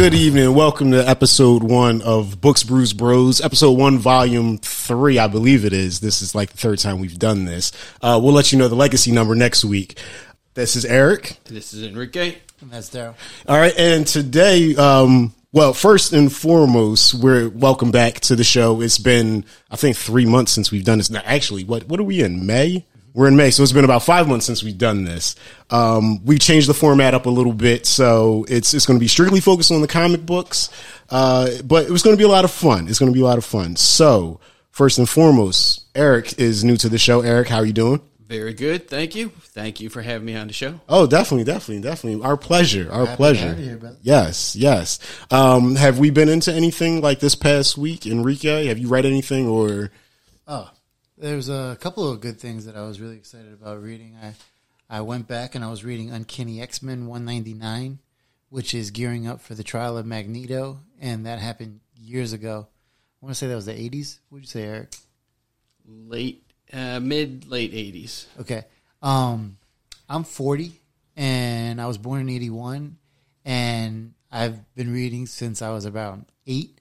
Good evening. Welcome to episode one of Books Brews Bros. Episode one, volume three, I believe it is. This is like the third time we've done this. Uh, we'll let you know the legacy number next week. This is Eric. This is Enrique. And that's Daryl. All right. And today, um, well, first and foremost, we're welcome back to the show. It's been, I think, three months since we've done this. Now, actually, what, what are we in? May? We're in May, so it's been about five months since we've done this. Um, we changed the format up a little bit, so it's it's going to be strictly focused on the comic books, uh, but it was going to be a lot of fun. It's going to be a lot of fun. So, first and foremost, Eric is new to the show. Eric, how are you doing? Very good. Thank you. Thank you for having me on the show. Oh, definitely, definitely, definitely. Our pleasure. Our Happy pleasure. have you here, yes, yes. Um, have we been into anything like this past week, Enrique? Have you read anything or? Oh, there's a couple of good things that I was really excited about reading. I I went back and I was reading Uncanny X Men 199, which is gearing up for the trial of Magneto, and that happened years ago. I want to say that was the 80s. What'd you say, Eric? Late, uh, mid, late 80s. Okay. Um, I'm 40 and I was born in 81 and I've been reading since I was about eight.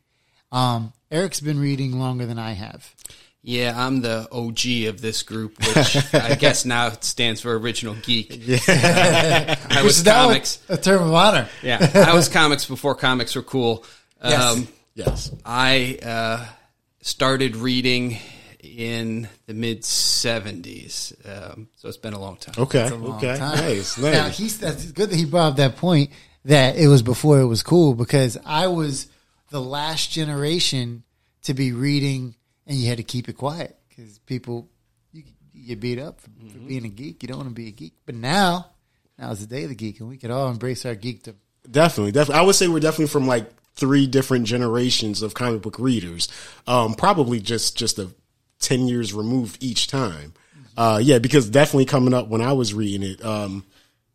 Um, Eric's been reading longer than I have. Yeah, I'm the OG of this group, which I guess now stands for Original Geek. I was is comics. a term of honor. Yeah, I was comics before comics were cool. Yes. Um, Yes. I uh, started reading in the mid 70s, um, so it's been a long time. Okay. long Okay. time. Nice. Now Nice. he's that's good that he brought up that point that it was before it was cool because I was the last generation to be reading and you had to keep it quiet because people you, you get beat up for, for being a geek. You don't want to be a geek, but now now is the day of the geek and we could all embrace our geekdom. Definitely, definitely. I would say we're definitely from like three different generations of comic book readers. Um, probably just just a ten years removed each time. Uh, yeah, because definitely coming up when I was reading it, um,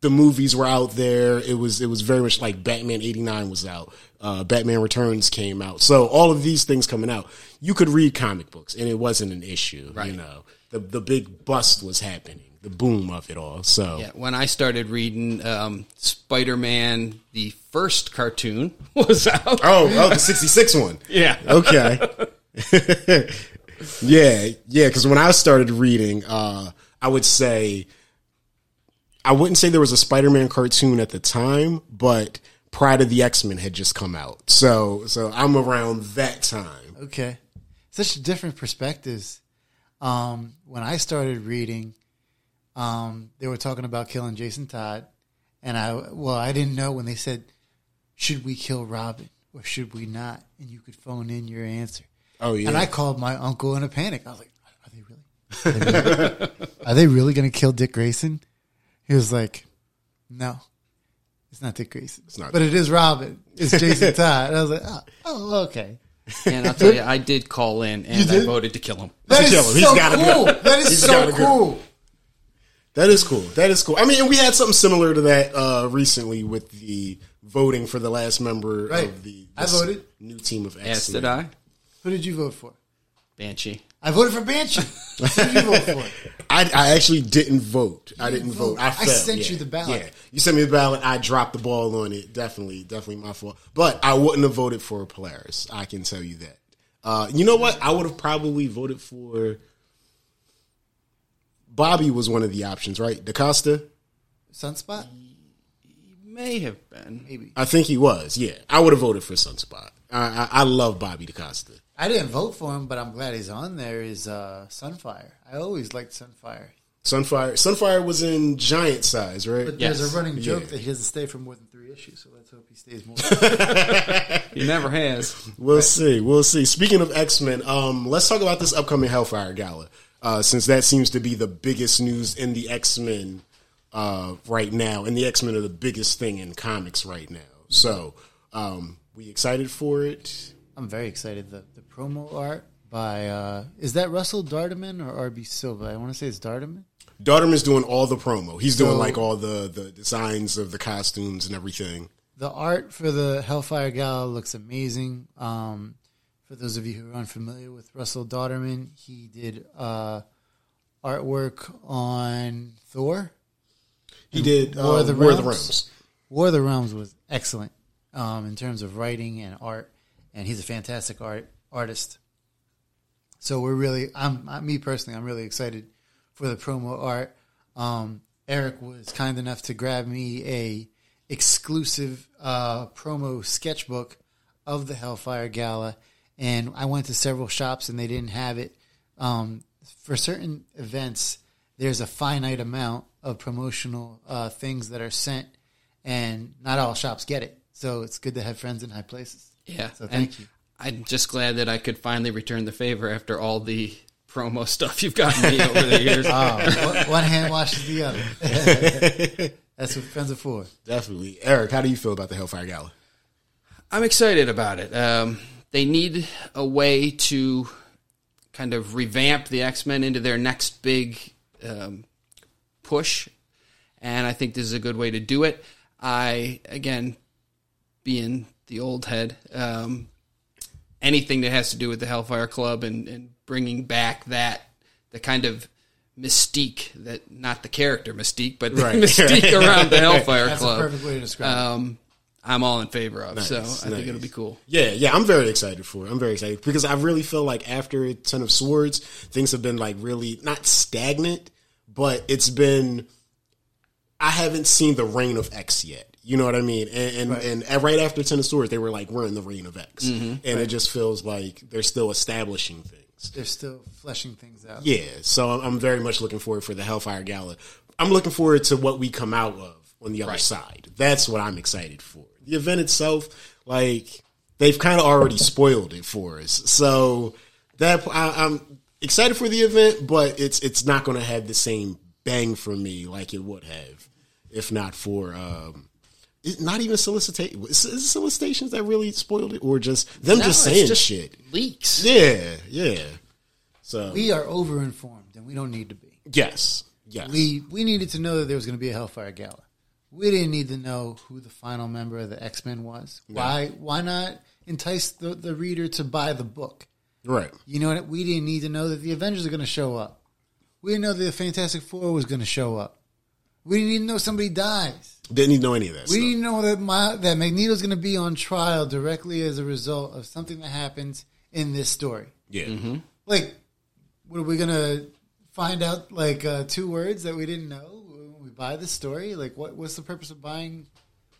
the movies were out there. It was it was very much like Batman eighty nine was out. Uh, Batman Returns came out. So all of these things coming out, you could read comic books and it wasn't an issue. You know, the the big bust was happening, the boom of it all. So Yeah, when I started reading um, Spider Man, the first cartoon was out. oh oh the sixty six one. Yeah. Okay. yeah, yeah. Because when I started reading, uh, I would say I wouldn't say there was a Spider-Man cartoon at the time, but Pride of the X-Men had just come out, so so I'm around that time. Okay. Such different perspectives. Um, when I started reading, um, they were talking about killing Jason Todd. And I, well, I didn't know when they said, should we kill Robin or should we not? And you could phone in your answer. Oh yeah, And I called my uncle in a panic. I was like, are they really? Are they really, are they really going to kill Dick Grayson? He was like, no, it's not Dick Grayson. not but it is Robin. It's Jason Todd. And I was like, oh, oh okay. And I'll tell you, I did call in and I voted to kill him. That To is kill him. He's so gotta cool. go. That is He's so gotta go. cool. that is cool. That is cool. I mean, we had something similar to that uh, recently with the voting for the last member Right. of the I this voted. new team of X-Men. Yes, did I? Who did you vote for? Banshee. I voted for Banshee. Who did you vote for? I, I actually didn't vote. I didn't vote. vote. I, I sent yeah. you the ballot. Yeah, you sent me the ballot. I dropped the ball on it. Definitely, definitely my fault. But I wouldn't have voted for Polaris. I can tell you that. Uh, you know what? I would have probably voted for. Bobby was one of the options, right? DaCosta. Sunspot? May have been. Maybe. I think he was. Yeah, I would have voted for Sunspot. I, I, I love Bobby DaCosta. I didn't vote for him, but I'm glad he's on there. Is uh, Sunfire? I always liked Sunfire. Sunfire. Sunfire was in giant size, right? But Yes. there's a running joke Yeah. that he doesn't stay for more than three issues, so let's hope he stays more. He never has. We'll see. We'll see. Speaking of X Men, um, let's talk about this upcoming Hellfire Gala, uh, since that seems to be the biggest news in the X Men uh, right now, and the X Men are the biggest thing in comics right now. So, um, we excited for it. I'm very excited. The the promo art by uh, is that Russell Dauterman or RB Silva? I want to say it's Dauterman. Dauterman's doing all the promo. He's doing like all the the designs of the costumes and everything. The art for the Hellfire Gala looks amazing. Um, for those of you who are unfamiliar with Russell Dauterman, he did uh, artwork on Thor. He did War uh, of the War of the Realms? Realms. War of the Realms was excellent um, in terms of writing and art, and he's a fantastic art artist. So we're really, I'm I, me personally, I'm really excited for the promo art. Um, Eric was kind enough to grab me a exclusive uh, promo sketchbook of the Hellfire Gala, and I went to several shops and they didn't have it. Um, for certain events, there's a finite amount of promotional uh, things that are sent, and not all shops get it. So it's good to have friends in high places. Yeah. So thank and you. I'm just glad that I could finally return the favor after all the promo stuff you've gotten me over the years. Oh, one- one hand washes the other. That's what friends are for. Definitely, Eric. How do you feel about the Hellfire Gala? I'm excited about it. Um, they need a way to kind of revamp the X Men into their next big um, push, and I think this is a good way to do it. I again, being the old head, um, anything that has to do with the Hellfire Club and, and bringing back that the kind of mystique that not the character mystique, but the Right. mystique around the Hellfire That's Club. perfect way to describe. Um, I'm all in favor of. so I Nice, think it'll be cool. Yeah, yeah, I'm very excited for it. I'm very excited because I really feel like after Ten of Swords, things have been like really not stagnant, but it's been. I haven't seen the reign of X yet. You know what I mean? And and right, and right after Ten of Swords, they were like, "We're in the reign of X," and it just feels like they're still establishing things. They're still fleshing things out. Yeah, so I'm- I'm very much looking forward for the Hellfire Gala. I'm looking forward to what we come out of on the other Right. side. That's what I'm excited for. The event itself, like they've kind of already spoiled it for us, so that I, I'm excited for the event, but it's it's not going to have the same bang for me like it would have if not for. Um, it- not even solicitation. Is is it solicitations that really spoiled it, or just them No, just saying just shit? Leaks. Yeah, yeah. So We are overinformed, and we don't need to be. yes, yes. We we needed to know that there was going to be a Hellfire Gala. We didn't need to know who the final member of the X Men was. Why why not entice the, the reader to buy the book? Right. You know what? We didn't need to know that the Avengers are going to show up. We didn't know that the Fantastic Four was going to show up. We didn't even know somebody dies. Didn't even know any of that. We stuff. didn't know that my, that Magneto's going to be on trial directly as a result of something that happens in this story. Yeah. Like, what are we going to find out? Like uh, two words that we didn't know when we buy the story. Like, what what's the purpose of buying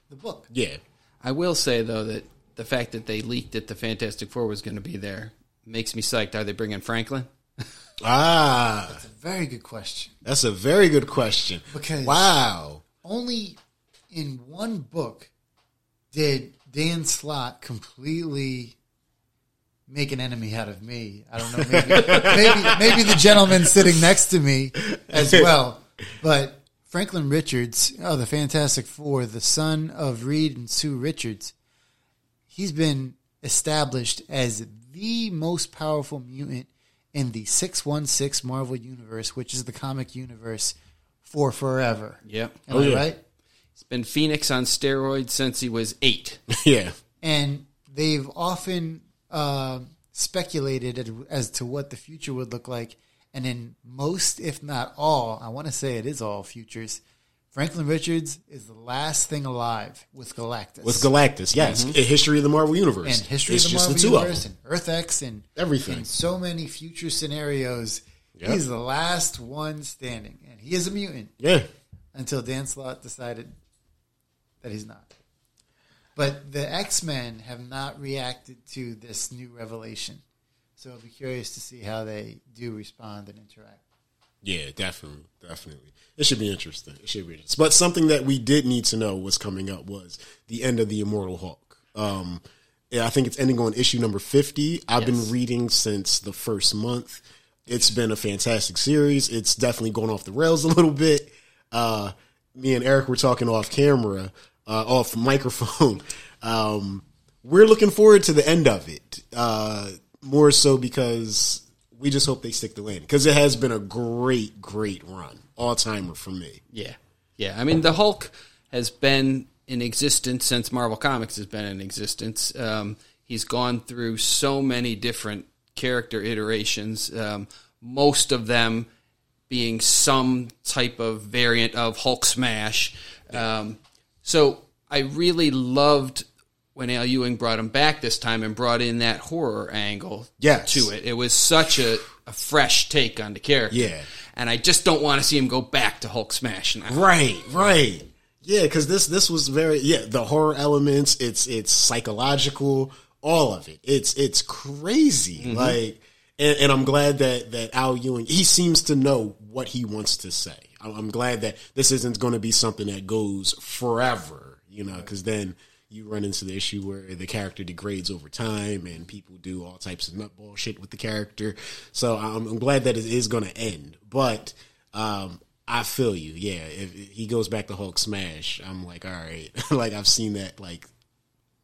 the book? Yeah. I will say though that the fact that they leaked that the Fantastic Four was going to be there makes me psyched. Are they bringing Franklin? Ah, that's a Very good question. that's a very good question. Because- wow. Only in one book did Dan Slott completely make an enemy out of me. I don't know, maybe maybe, maybe the gentleman sitting next to me as well. But Franklin Richards, oh, the Fantastic Four, the son of Reed and Sue Richards, he's been established as the most powerful mutant in the 616 Marvel Universe, which is the comic universe for forever. Yep. Am Oh, I yeah. right? He's been Phoenix on steroids since he was eight. Yeah. and they've often uh, speculated as to what the future would look like. And in most, if not all, I want to say it is all futures. Franklin Richards is the last thing alive with Galactus. With Galactus, yes. A history of the Marvel Universe. Mm-hmm. and history It's of the Marvel the Universe and Earth X and Everything. in so many future scenarios. Yep. He's the last one standing, and he is a mutant Yeah. until Dan Slott decided that he's not. But the X Men have not reacted to this new revelation, so I'll be curious to see how they do respond and interact. Yeah, definitely, definitely. It should be interesting. It should be interesting. But something that we did need to know was coming up was the end of the Immortal Hulk. Um, I think it's ending on issue number fifty. I've Yes. been reading since the first month. It's been a fantastic series. It's definitely going off the rails a little bit. Uh, me and Eric were talking off camera, uh, off microphone. Um, we're looking forward to the end of it. Uh, more so because we just hope they stick the landing because it has been a great, great run, all timer for me. Yeah, yeah. I mean, the Hulk has been in existence since Marvel Comics has been in existence. Um, he's gone through so many different character iterations. Um, most of them being some type of variant of Hulk smash. Um, so I really loved when Al Ewing brought him back this time and brought in that horror angle Yes. to it. It was such a, a fresh take on the character. Yeah. And I just don't want to see him go back to Hulk smash now. Right, right. Yeah, because this this was very yeah the horror elements. It's it's psychological, all of it. It's it's crazy. Mm-hmm. Like, and, and I'm glad that that Al Ewing he seems to know what he wants to say. I'm, glad that this isn't going to be something that goes forever. You know, because then you run into the issue where the character degrades over time and people do all types of nutball shit with the character. So I'm, I'm glad that it is going to end. But um, I feel you. Yeah, if he goes back to Hulk smash, I'm like, all right. like I've seen that. Like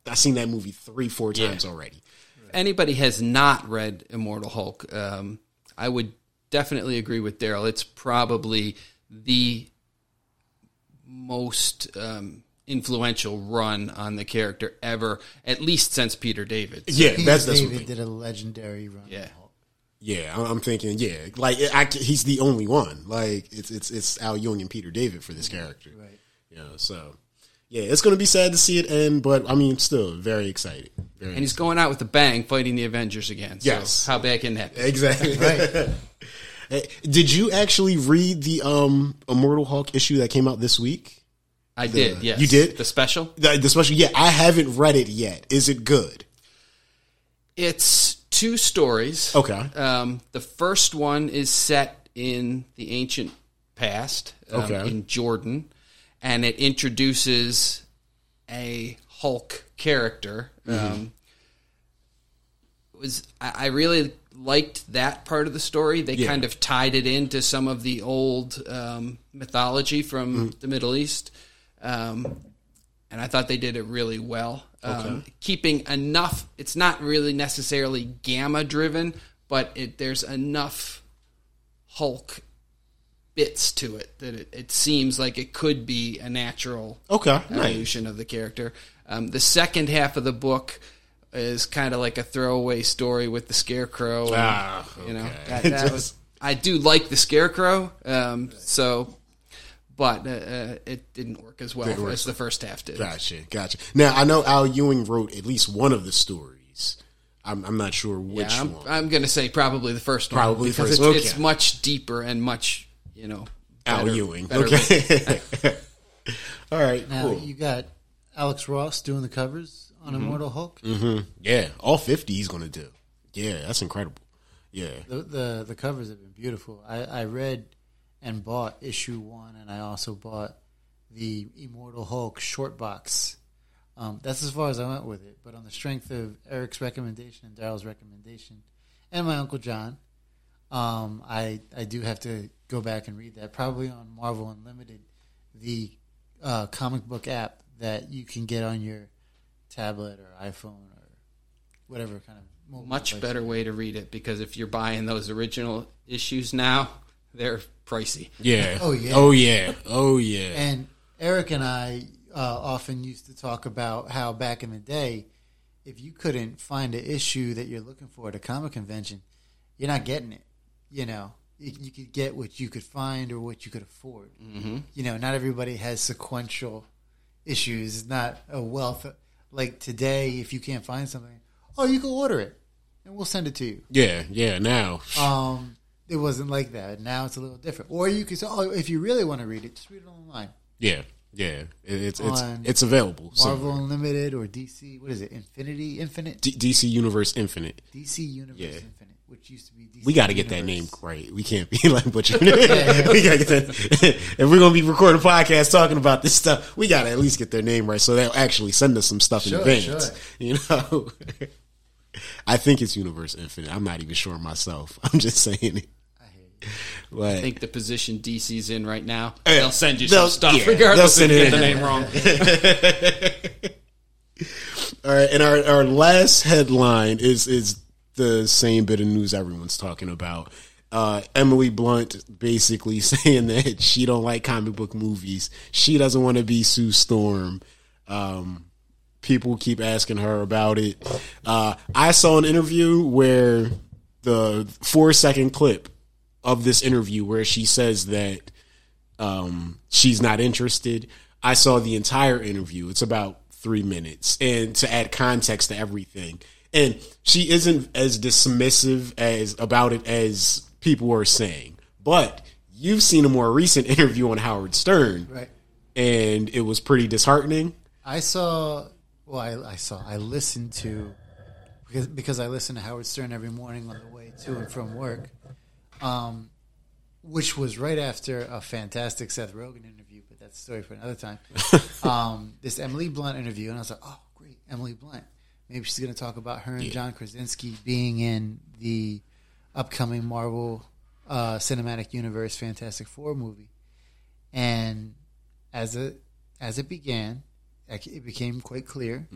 I've seen that movie three, four times already. If anybody has not read Immortal Hulk, um, I would definitely agree with Daryl. It's probably the most um, influential run on the character ever, at least since Peter David. Yeah, Peter that's that's what David did a legendary run. Yeah. Yeah, I'm- I'm thinking. Yeah, like I, he's the only one. Like it's it's it's Al Ewing and Peter David for this character. Right. Yeah. So yeah, it's gonna be sad to see it end, but I mean, still very excited. Very And he's going out with a bang fighting the Avengers again. So Yes. How bad can that be? exactly. Right. Hey, Did you actually read the um Immortal Hulk issue that came out this week? I did, yes. you did? The special? The, the special. Yeah, I haven't read it yet. Is it good? It's two stories. Okay. Um, the first one is set in the ancient past, um, Okay. in Jordan, and it introduces a Hulk character. Mm-hmm. Um, was I, I really liked that part of the story. They Yeah. kind of tied it into some of the old um, mythology from Mm-hmm. the Middle East. Um, and I thought they did it really well. Um, keeping enough, it's not really necessarily gamma driven, but it, there's enough Hulk bits to it that it, it seems like it could be a natural Okay. Nice. evolution of the character. Um, the second half of the book is kind of like a throwaway story with the scarecrow. And, Ah, You know, okay. that, that was. I do like the scarecrow, um, so, but uh, uh, it didn't work as well Didn't work as the first half did. Gotcha, gotcha. Now I know Al Ewing wrote at least one of the stories. I'm, I'm not sure which Yeah, I'm, one. I'm going to say probably the first one. Probably first, It's, okay. it's much deeper and much, you know, Al Ewing. okay. All right. Now cool. you got Alex Ross doing the covers on Mm-hmm. Immortal Hulk. Yeah, all 50 he's going to do. Yeah, that's incredible. Yeah. The, the the covers have been beautiful. I, I read and bought issue one, and I also bought the Immortal Hulk short box. Um, that's as far as I went with it. But on the strength of Eric's recommendation and Daryl's recommendation, and my uncle John, um, I I do have to go back and read that. Probably on Marvel Unlimited, the uh, comic book app that you can get on your tablet or iPhone or whatever kind of mobile much device. better way to read it because if you're buying those original issues now, they're pricey. Yeah. Oh, yeah. Oh yeah. Oh yeah. And Eric and I uh, often used to talk about how back in the day, if you couldn't find an issue that you're looking for at a comic convention, you're not getting it. You know, you, you could get what you could find or what you could afford. Mm-hmm. You know, not everybody has sequential issues. It's not a wealth. Like today, if you can't find something, oh, you can order it, and we'll send it to you. yeah. Yeah. Now. Um, it wasn't like that. Now it's a little different. Or you can say, oh, if you really want to read it, just read it online. Yeah. Yeah. It's it's On it's available. Marvel somewhere. Unlimited or DC. What is it? Infinity, Infinite, D- DC Universe Infinite. DC Universe Yeah. Infinite, which used to be DC. We got to get that name right. We can't be like butchering it. we got to get that. if we're gonna be recording a podcast talking about this stuff, we got to at least get their name right, so they'll actually send us some stuff in Sure, advance. sure. You know. I think it's Universe Infinite. I'm not even sure myself. I'm just saying it. I hear you. Like, I think the position DC's in right now, Yeah. they'll send you They'll- some stuff yeah, regardless they'll if you get the name wrong. all right, and our our last headline is is the same bit of news everyone's talking about. Uh, Emily Blunt basically saying that she don't like comic book movies. She doesn't want to be Sue Storm. Um, people keep asking her about it. Uh, I saw an interview where the four second clip of this interview where she says that um, she's not interested. I saw the entire interview. It's about three minutes, and to add context to everything, and she isn't as dismissive as about it as people were saying. But you've seen a more recent interview on Howard Stern, Right. and it was pretty disheartening. I saw. Well, I, I saw. I listened to because because I listen to Howard Stern every morning on the way to and from work, um, which was right after a fantastic Seth Rogen interview. But that's a story for another time. um, this Emily Blunt interview, and I was like, oh, great, Emily Blunt. Maybe she's going to talk about her and John Krasinski being in the upcoming Marvel uh, Cinematic Universe Fantastic Four movie. And as it as it began, it became quite clear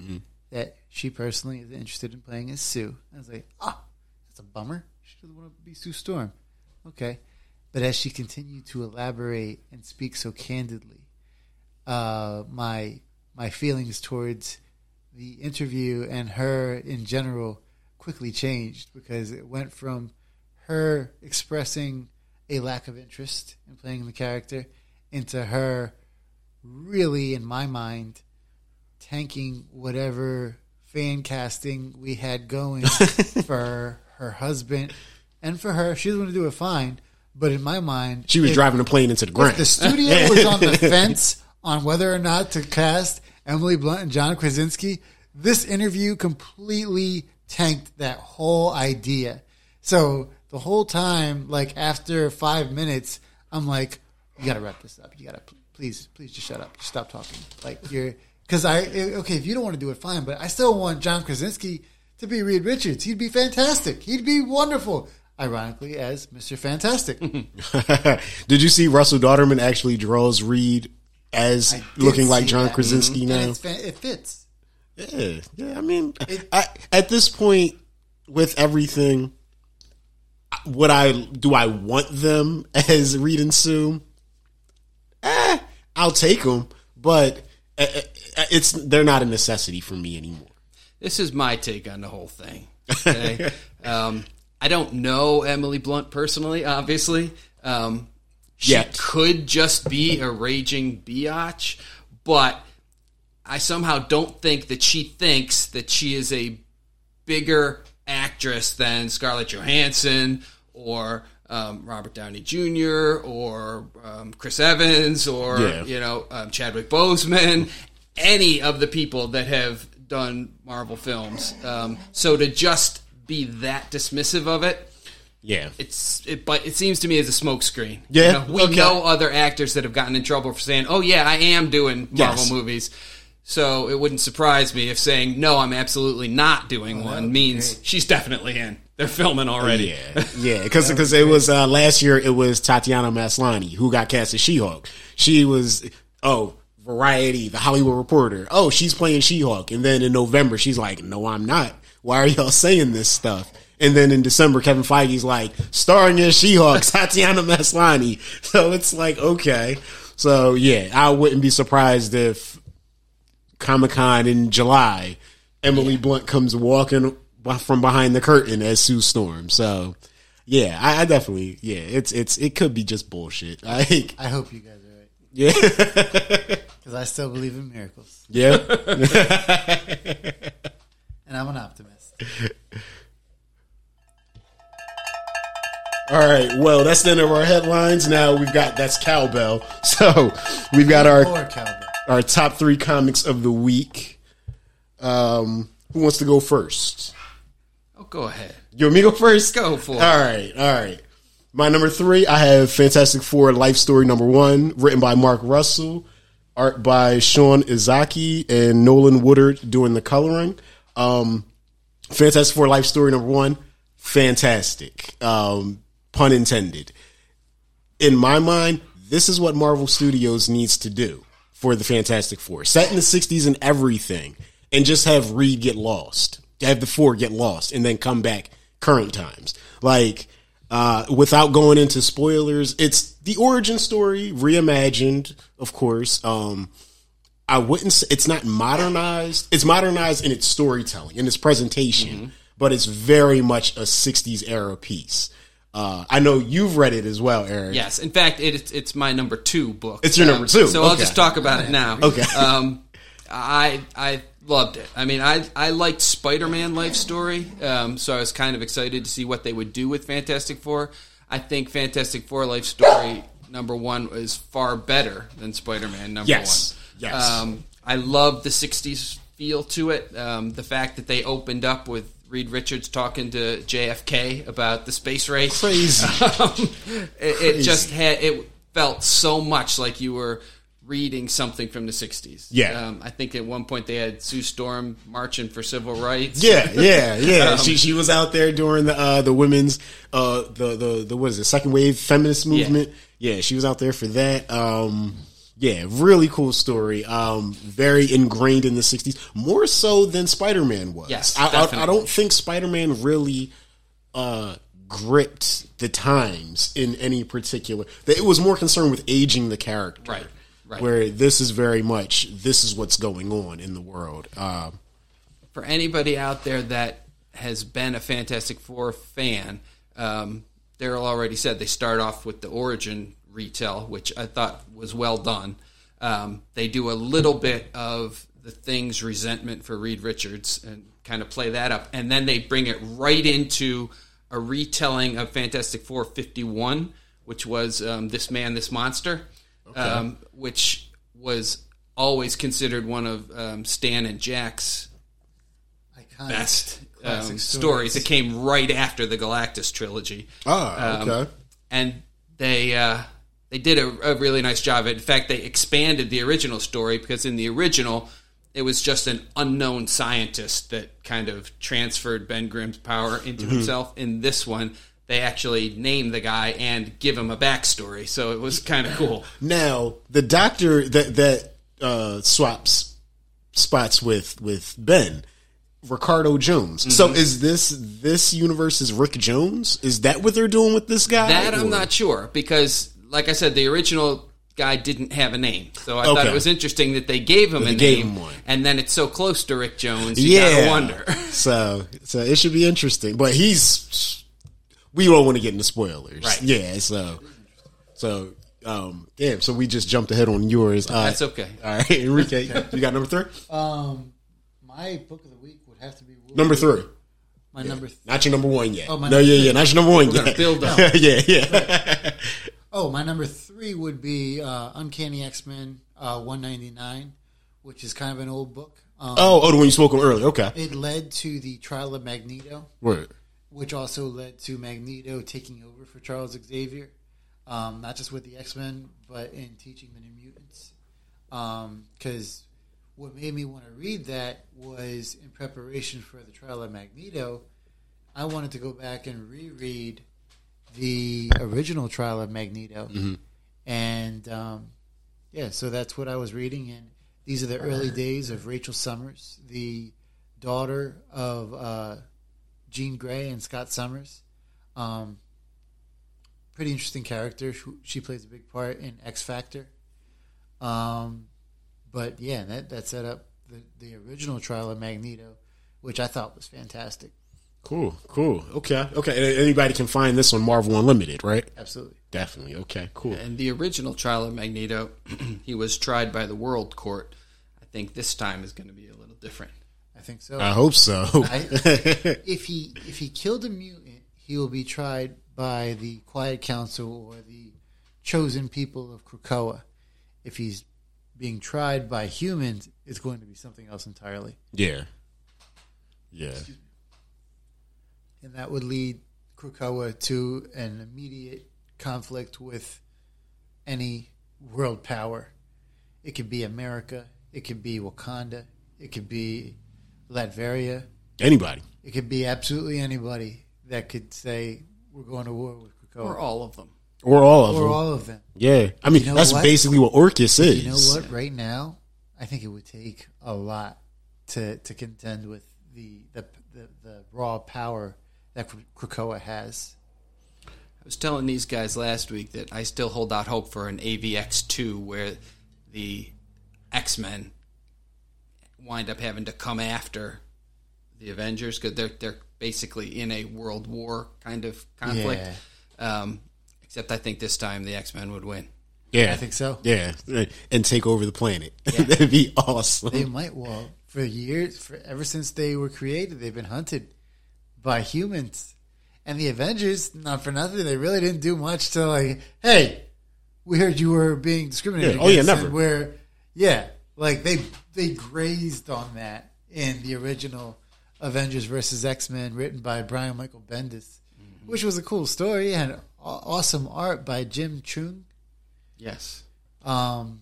that she personally is interested in playing as Sue. I was like, ah, that's a bummer. She doesn't want to be Sue Storm. Okay. But as she continued to elaborate and speak so candidly, uh, my my feelings towards the interview and her in general quickly changed because it went from her expressing a lack of interest in playing the character into her really, in my mind, tanking whatever fan casting we had going for her husband and for her. She was going to do it fine, but in my mind, She was if- driving a plane into the ground. the studio was on the fence on whether or not to cast Emily Blunt and John Krasinski. This interview completely tanked that whole idea. So the whole time, like after five minutes, I'm like, "You got to wrap this up. You got to please, please just shut up. Just stop talking. Like you're because I eh, okay if you don't want to do it, fine. But I still want John Krasinski to be Reed Richards. He'd be fantastic. He'd be wonderful. Ironically, as Mister Fantastic. Did you see Russell Dauterman actually draws Reed as looking like John that. Krasinski And now? it's it fits. Yeah, yeah. I mean, I, at this point, with everything, would I do I want them as Reed and Sue? Eh, I'll take them, but eh, eh, it's they're not a necessity for me anymore. This is my take on the whole thing. Okay? um, I don't know Emily Blunt personally, obviously. Um, she Yet. could just be a raging biatch, but I somehow don't think that she thinks that she is a bigger actress than Scarlett Johansson or um, Robert Downey Jr. or um, Chris Evans or Yeah. you know um, Chadwick Boseman, any of the people that have done Marvel films. Um, so to just be that dismissive of it, Yeah, it's it, but it seems to me as a smokescreen. Yeah, You know, we okay. know other actors that have gotten in trouble for saying, "Oh yeah, I am doing Marvel Yes. movies." So it wouldn't surprise me if saying, "No, I'm absolutely not doing one" means she's definitely in. They're filming already. Yeah, yeah, because because it was uh, last year. It was Tatiana Maslany who got cast as She-Hulk. She was oh Variety, the Hollywood Reporter. Oh, she's playing She-Hulk, and then in November she's like, "No, I'm not. Why are y'all saying this stuff?" And then in December, Kevin Feige's like, starring as She-Hulk, Tatiana Maslany. So it's like, okay. So yeah, I wouldn't be surprised if Comic Con in July, Emily Blunt comes walking from behind the curtain as Sue Storm. So, yeah, I, I definitely, yeah, it's it's it could be just bullshit. Like, I hope you guys are right yeah, because I still believe in miracles, yeah, and I'm an optimist. All right. Well, that's the end of our headlines. Now we've got that's cowbell. So we've got our our top three comics of the week. Um, who wants to go first? Oh, go ahead. You want me to go first? Go for it. All right, all right. My number three, I have Fantastic Four Life Story number one, written by Mark Russell, art by Sean Izaakse and Nolan Woodard doing the coloring. Um, Fantastic Four Life Story number one, fantastic. Um, pun intended. In my mind, this is what Marvel Studios needs to do for the Fantastic Four. Set in the 60s and everything, and just have Reed get lost. Have the four get lost, and then come back current times. Like, uh, without going into spoilers, it's the origin story reimagined, of course. Um, I wouldn't say it's not modernized. It's modernized in its storytelling, in its presentation, but it's very much a 60s era piece. Uh, I know you've read it as well, Eric. Yes, in fact, it, it's it's my number two book. It's your number two, So I'll just talk about it now. Okay. Um, I I loved it. I mean, I I liked Spider Man life story, um, so I was kind of excited to see what they would do with Fantastic Four. I think Fantastic Four life story number one is far better than Spider Man number Yes. one. Yes. Um, I love the '60s feel to it. Um, the fact that they opened up with Reed Richards talking to JFK about the space race Crazy. um, it, it just had it felt so much like you were reading something from the 60s Yeah. um, i think at one point they had sue storm marching for civil rights Yeah, yeah, yeah. Um, she she was out there during the uh, the women's uh, the the the what is it second wave feminist movement. Yeah. she was out there for that. Um, yeah, really cool story. Um, very ingrained in the '60s, more so than Spider Man was. Yes, I, I, I don't think Spider Man really uh, gripped the times in any particular. It was more concerned with aging the character, Right, right. Where this is very much this is what's going on in the world. Um, for anybody out there that has been a Fantastic Four fan, um, Daryl already said they start off with the origin retell, which I thought was well done. Um, they do a little bit of the thing's resentment for Reed Richards and kind of play that up, and then they bring it right into a retelling of Fantastic Four 51, which was um, This Man, This Monster, um, which was always considered one of um, Stan and Jack's Iconic best um, stories. stories. It came right after the Galactus trilogy. Ah, Um, okay. and they uh, they did a, a really nice job. In fact, they expanded the original story because in the original it was just an unknown scientist that kind of transferred Ben Grimm's power into Mm-hmm. himself. In this one, they actually name the guy and give him a backstory, so it was kind of cool. Now, the doctor that that uh, swaps spots with with Ben, Ricardo Jones. Mm-hmm. So is this this universe is Rick Jones? Is that what they're doing with this guy? That I'm Or- not sure because, like I said, the original guy didn't have a name, so I thought it was interesting that they gave him a gave name, him one. and then it's so close to Rick Jones, you Yeah. gotta wonder. so so it should be interesting. But he's we don't want to get into spoilers. Right. Yeah. So so um damn. So we just jumped ahead on yours. Uh, That's okay. All right, Enrique, you got number three. Um, my book of the week would have to be Wolverine. Number three. My number. Th- Not your number one yet. Oh, my no, number yeah, three. yeah, not your number one gonna yet. build up. yeah, yeah. Oh, my number three would be uh, Uncanny X Men uh, 199, which is kind of an old book. Um, Oh, oh, the one you spoke on earlier. Okay. It led to the trial of Magneto, Right. which also led to Magneto taking over for Charles Xavier, um, not just with the X Men, but in teaching the New Mutants. Because what made me want to read that was in preparation for the trial of Magneto, I wanted to go back and reread the original trial of Magneto. And um, yeah, so that's what I was reading. And these are the early days of Rachel Summers, the daughter of uh, Jean Grey and Scott Summers. Um, pretty interesting character. She, she plays a big part in X Factor. Um, but yeah, that that set up the, the original trial of Magneto, which I thought was fantastic. Cool, cool. Okay, okay. And Anybody can find this on Marvel Unlimited, right? Absolutely. Definitely. Okay, cool. And the original trial of Magneto, he was tried by the World Court. I think this time is going to be a little different. I think so. I hope so. I, if he if he killed a mutant, he will be tried by the Quiet Council or the chosen people of Krakoa. If he's being tried by humans, it's going to be something else entirely, yeah. Yeah. And that would lead Krakoa to an immediate conflict with any world power. It could be America. It could be Wakanda. It could be Latveria. Anybody. It could be absolutely anybody that could say we're going to war with Krakoa. Or all of them. Or all of or them. all of them. yeah. I mean, You know that's what? basically what Orchis is. You know what? Right now, I think it would take a lot to to contend with the the the, the raw power that Krakoa has. I was telling these guys last week that I still hold out hope for an AVX two where the X Men wind up having to come after the Avengers because they're they're basically in a world war kind of conflict. Um, except I think this time the X Men would win. Yeah, I think so. Yeah, and take over the planet. That'd be awesome. They might. Well, for years, for ever since they were created, they've been hunted by humans, and the Avengers. Not for nothing, they really didn't do much to like. Hey, we heard you were being discriminated. Yeah. Oh, yeah, against," never. Where, yeah, like they they grazed on that in the original Avengers versus X Men, written by Brian Michael Bendis, which was a cool story and awesome art by Jim Cheung. Yes. Um,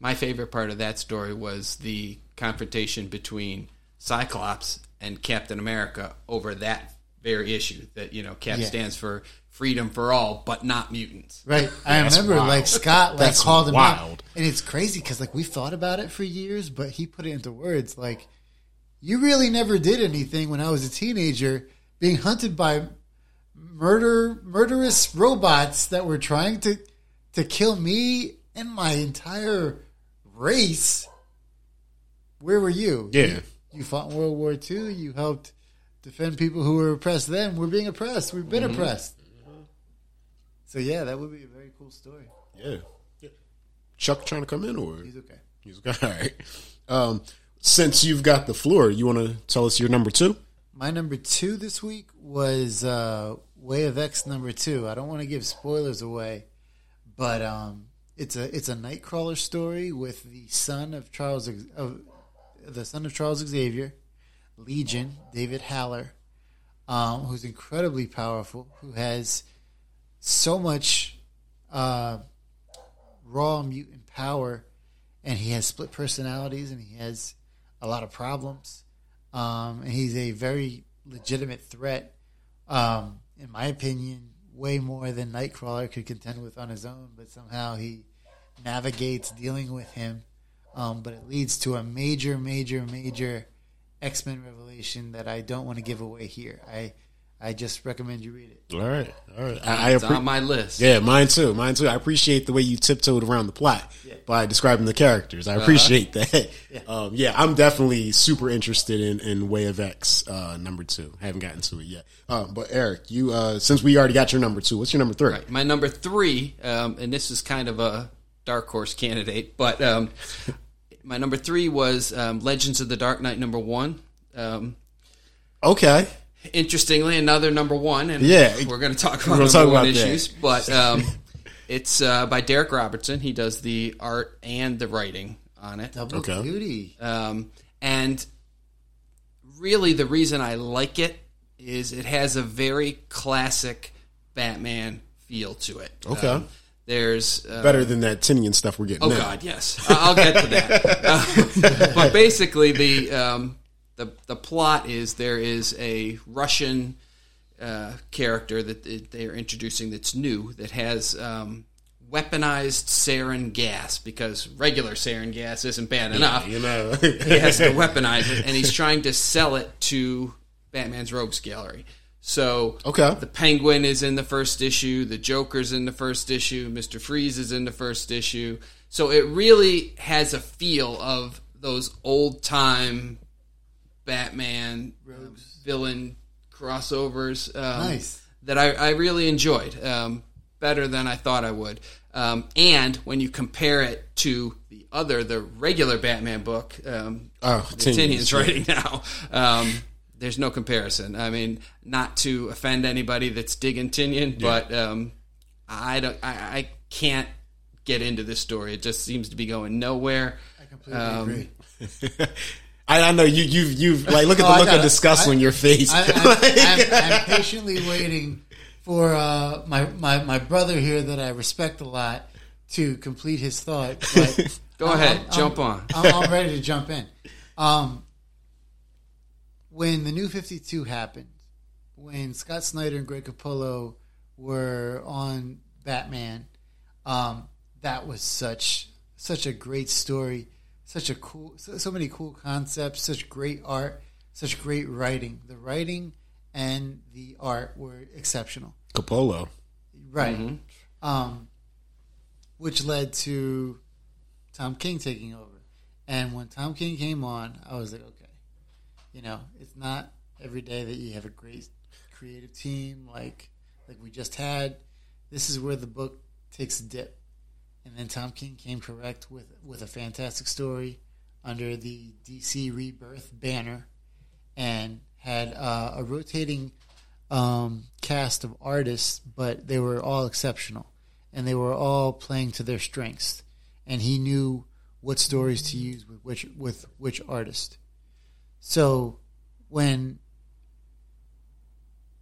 My favorite part of that story was the confrontation between Cyclops and Captain America over that very issue. That you know, Cap Yeah. stands for freedom for all, but not mutants. Right. I That's remember wild. like Scott like That's called him out. wild. And it's crazy because like we thought about it for years, but he put it into words like you really never did anything when I was a teenager being hunted by murder murderous robots that were trying to to kill me and my entire race. Where were you? Yeah. You, you fought in World War II, you helped defend people who were oppressed then. We're being oppressed. We've been oppressed. So yeah, that would be a very cool story. Yeah. Chuck trying to come in, or He's okay. he's okay. all right. Um, since you've got the floor, you want to tell us your number two? My number two this week was uh, Way of X number two. I don't want to give spoilers away, but um, it's a it's a Nightcrawler story with the son of Charles of the son of Charles Xavier, Legion, David Haller, um, who's incredibly powerful, who has so much uh, raw mutant power, and he has split personalities, and he has a lot of problems. Um, and he's a very legitimate threat, um, in my opinion, way more than Nightcrawler could contend with on his own. But somehow he navigates dealing with him. Um, but it leads to a major, major, major X Men revelation that I don't want to give away here. I I just recommend you read it. All right, all right. I, I It's appre- on my list. Yeah, mine too. Mine too. I appreciate the way you tiptoed around the plot by describing the characters. I appreciate that. Yeah. Um, yeah, I'm definitely super interested in, in Way of X uh, number two. I haven't gotten to it yet. Um, but Eric, you uh, since we already got your number two, what's your number three? Right. My number three, um, and this is kind of a dark horse candidate, but um, my number three was um, Legends of the Dark Knight number one. Um, Okay. interestingly, another number one, and Yeah. we're going to talk about gonna number talk one about that. issues. But um, it's uh, by Darick Robertson. He does the art and the writing on it. Double Okay. duty. Um, and really, the reason I like it is it has a very classic Batman feel to it. Okay. There's uh, Better than that Tynion stuff we're getting Oh now. God, yes. I'll get to that. Uh, but basically, the um, the the plot is there is a Russian uh, character that they are introducing that's new that has um, weaponized sarin gas because regular sarin gas isn't bad enough. You know. He has to weaponize it, and he's trying to sell it to Batman's Rogues Gallery. So Okay. the Penguin is in the first issue, the Joker's in the first issue, Mister Freeze is in the first issue. So it really has a feel of those old time Batman villain crossovers. Um, Nice. That I, I really enjoyed. Um, better than I thought I would. Um, and when you compare it to the other, the regular Batman book, um, Oh, Tynion's writing now, um, there's no comparison. I mean, not to offend anybody that's digging Tynion, but um, I don't, I, I can't get into this story. It just seems to be going nowhere. I completely Um, agree. I, I know you. You've you've like look at Oh, the look got of disgust I- on your face. I, I, I'm, I'm patiently waiting for uh, my, my my brother here that I respect a lot to complete his thought. But Go I'm- ahead, I'm- jump I'm- on. I'm, I'm ready to jump in. Um, when the New Fifty Two happened, when Scott Snyder and Greg Capullo were on Batman, um, that was such such a great story, such a cool, so, so many cool concepts, such great art, such great writing. The writing and the art were exceptional. Capullo, Right. Um, which led to Tom King taking over. And when Tom King came on, I was like, okay, you know, it's not every day that you have a great creative team like like we just had. This is where the book takes a dip. And then Tom King came correct with with a fantastic story under the DC Rebirth banner and had uh, a rotating um, cast of artists, but they were all exceptional and they were all playing to their strengths. And he knew what stories to use with which with which artist. So when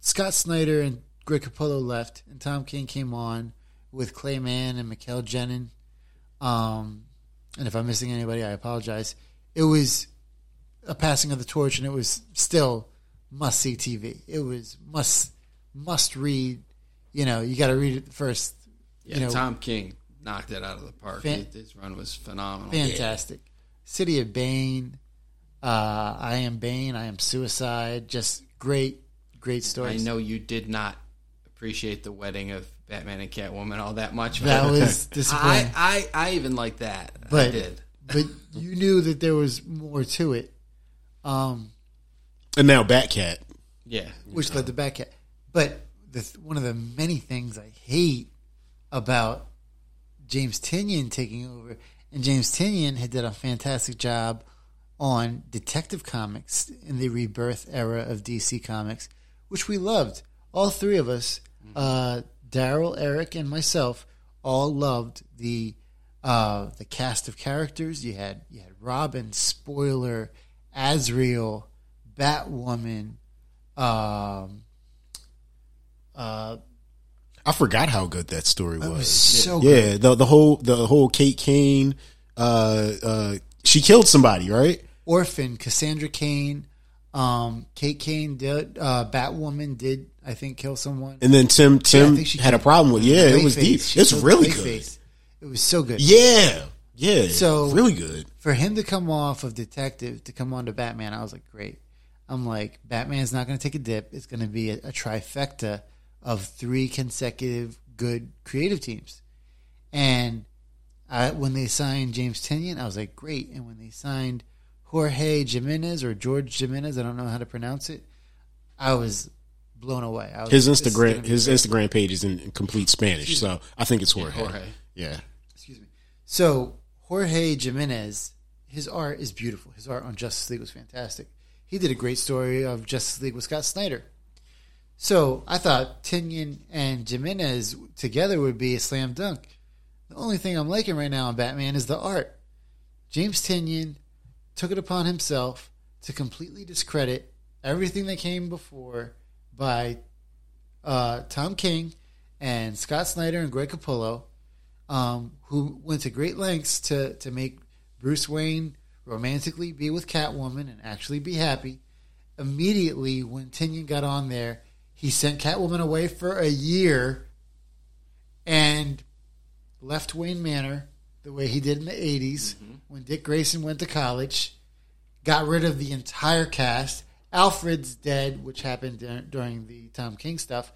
Scott Snyder and Greg Capullo left, and Tom King came on with Clay Mann and Mikel Janín. Um, and if I'm missing anybody, I apologize. It was a passing of the torch, and it was still must see TV. It was must must read. You know, you got to read it first. Yeah, you know, Tom King knocked it out of the park. Fan- His run was phenomenal. fantastic. City of Bane, uh, I am Bane, I am Suicide. Just great, great stories. I know you did not appreciate the wedding of Batman and Catwoman all that much. that was disappointing. I, I, I even like that. I but did. but you knew that there was more to it, um, And now Batcat. Yeah. which led to Batcat. But the one of the many things I hate about James Tynion taking over, and James Tynion had done a fantastic job on Detective Comics in the rebirth era of DC Comics, which we loved. All three of us, uh, Darryl, Eric, and myself, all loved the uh, the cast of characters. You had you had Robin, Spoiler, Azrael, Batwoman. Um, uh, I forgot how good that story was. was so good. yeah, the the whole the whole Kate Kane. Uh, uh, she killed somebody, right? Orphan, Cassandra Cain, um, Kate Kane did, uh, Batwoman did, I think, kill someone. And then Tim Tim she had a problem with. Yeah, it was deep. She It's really good. It was so good. Yeah, yeah. So- really good. For him to come off of Detective to come on to Batman, I was like, great. I'm like, Batman's not going to take a dip. It's going to be a, a trifecta of three consecutive good creative teams. And I, when they signed James Tynion, I was like, great. And when they signed Jorge Jimenez or George Jimenez, I don't know how to pronounce it, I was blown away. I was His like, this is gonna Instagram his great. Instagram page is in complete Spanish, so I think it's Jorge. Jorge. Yeah. excuse me. So Jorge Jimenez, his art is beautiful. His art on Justice League was fantastic. He did a great story of Justice League with Scott Snyder. So I thought Tynion and Jimenez together would be a slam dunk. The only thing I'm liking right now on Batman is the art. James Tynion took it upon himself to completely discredit everything that came before by uh, Tom King and Scott Snyder and Greg Capullo um, who went to great lengths to to make Bruce Wayne romantically be with Catwoman and actually be happy. Immediately, when Tynion got on there, he sent Catwoman away for a year and left Wayne Manor the way he did in the 80s mm-hmm. when Dick Grayson went to college, got rid of the entire cast. Alfred's dead, which happened during the Tom King stuff,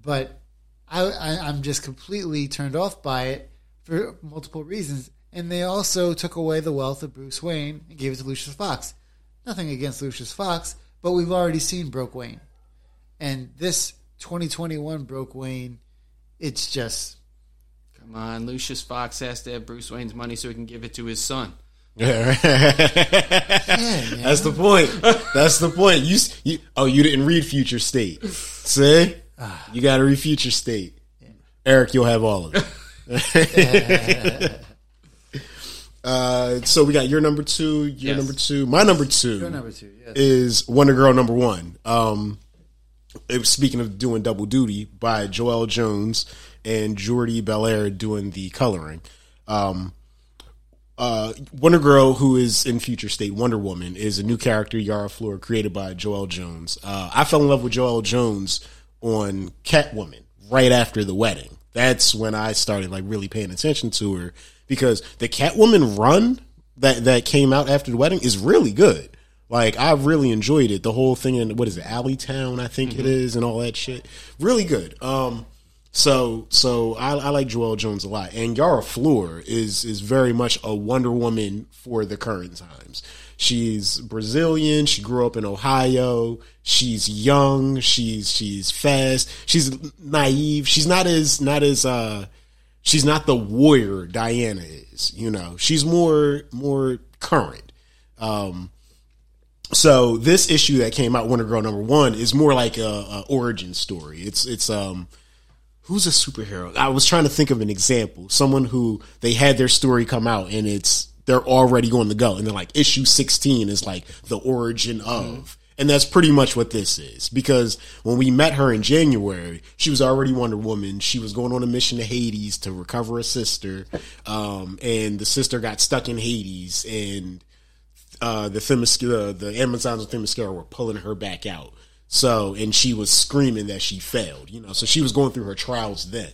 but I, I, I'm just completely turned off by it for multiple reasons. And they also took away the wealth of Bruce Wayne and gave it to Lucius Fox. Nothing against Lucius Fox, but we've already seen Broke Wayne. And this 2021 Broke Wayne, it's just Come on, Lucius Fox has to have Bruce Wayne's money so he can give it to his son. Yeah, yeah. That's the point. That's the point. You, you oh, you didn't read Future State. See, you got to read Future State. Eric, you'll have all of it. uh, so we got your number two, your Yes. number two, my number two. Your number two, yes. is Wonder Girl number one. Um, it was, speaking of doing double duty by Joelle Jones and Jordie Bellaire doing the coloring. Um, uh, Wonder Girl, who is in future state Wonder Woman, is a new character, Yara Fleur, created by Joelle Jones. Uh, I fell in love with Joelle Jones on Catwoman right after the wedding. That's when I started like really paying attention to her because the Catwoman run that that came out after the wedding is really good. Like I really enjoyed it. The whole thing in what is it, Alleytown, I think it is, and all that shit. Really good. Um, so so I, I like Joelle Jones a lot, and Yara Fleur is is very much a Wonder Woman for the current times. She's Brazilian. She grew up in Ohio. She's young. She's she's fast. She's naive. She's not as not as uh she's not the warrior Diana is. You know, she's more more current. Um, so this issue that came out, Wonder Girl number one, is more like a, a origin story. It's it's um who's a superhero? I was trying to think of an example. Someone who they had their story come out and it's they're already going to go, and they're like issue sixteen is like the origin of. And that's pretty much what this is. Because when we met her in January, she was already Wonder Woman. She was going on a mission to Hades to recover a sister. Um, and the sister got stuck in Hades and uh, the the Amazons of Themyscira were pulling her back out. So, and she was screaming that she failed, you know, so she was going through her trials then,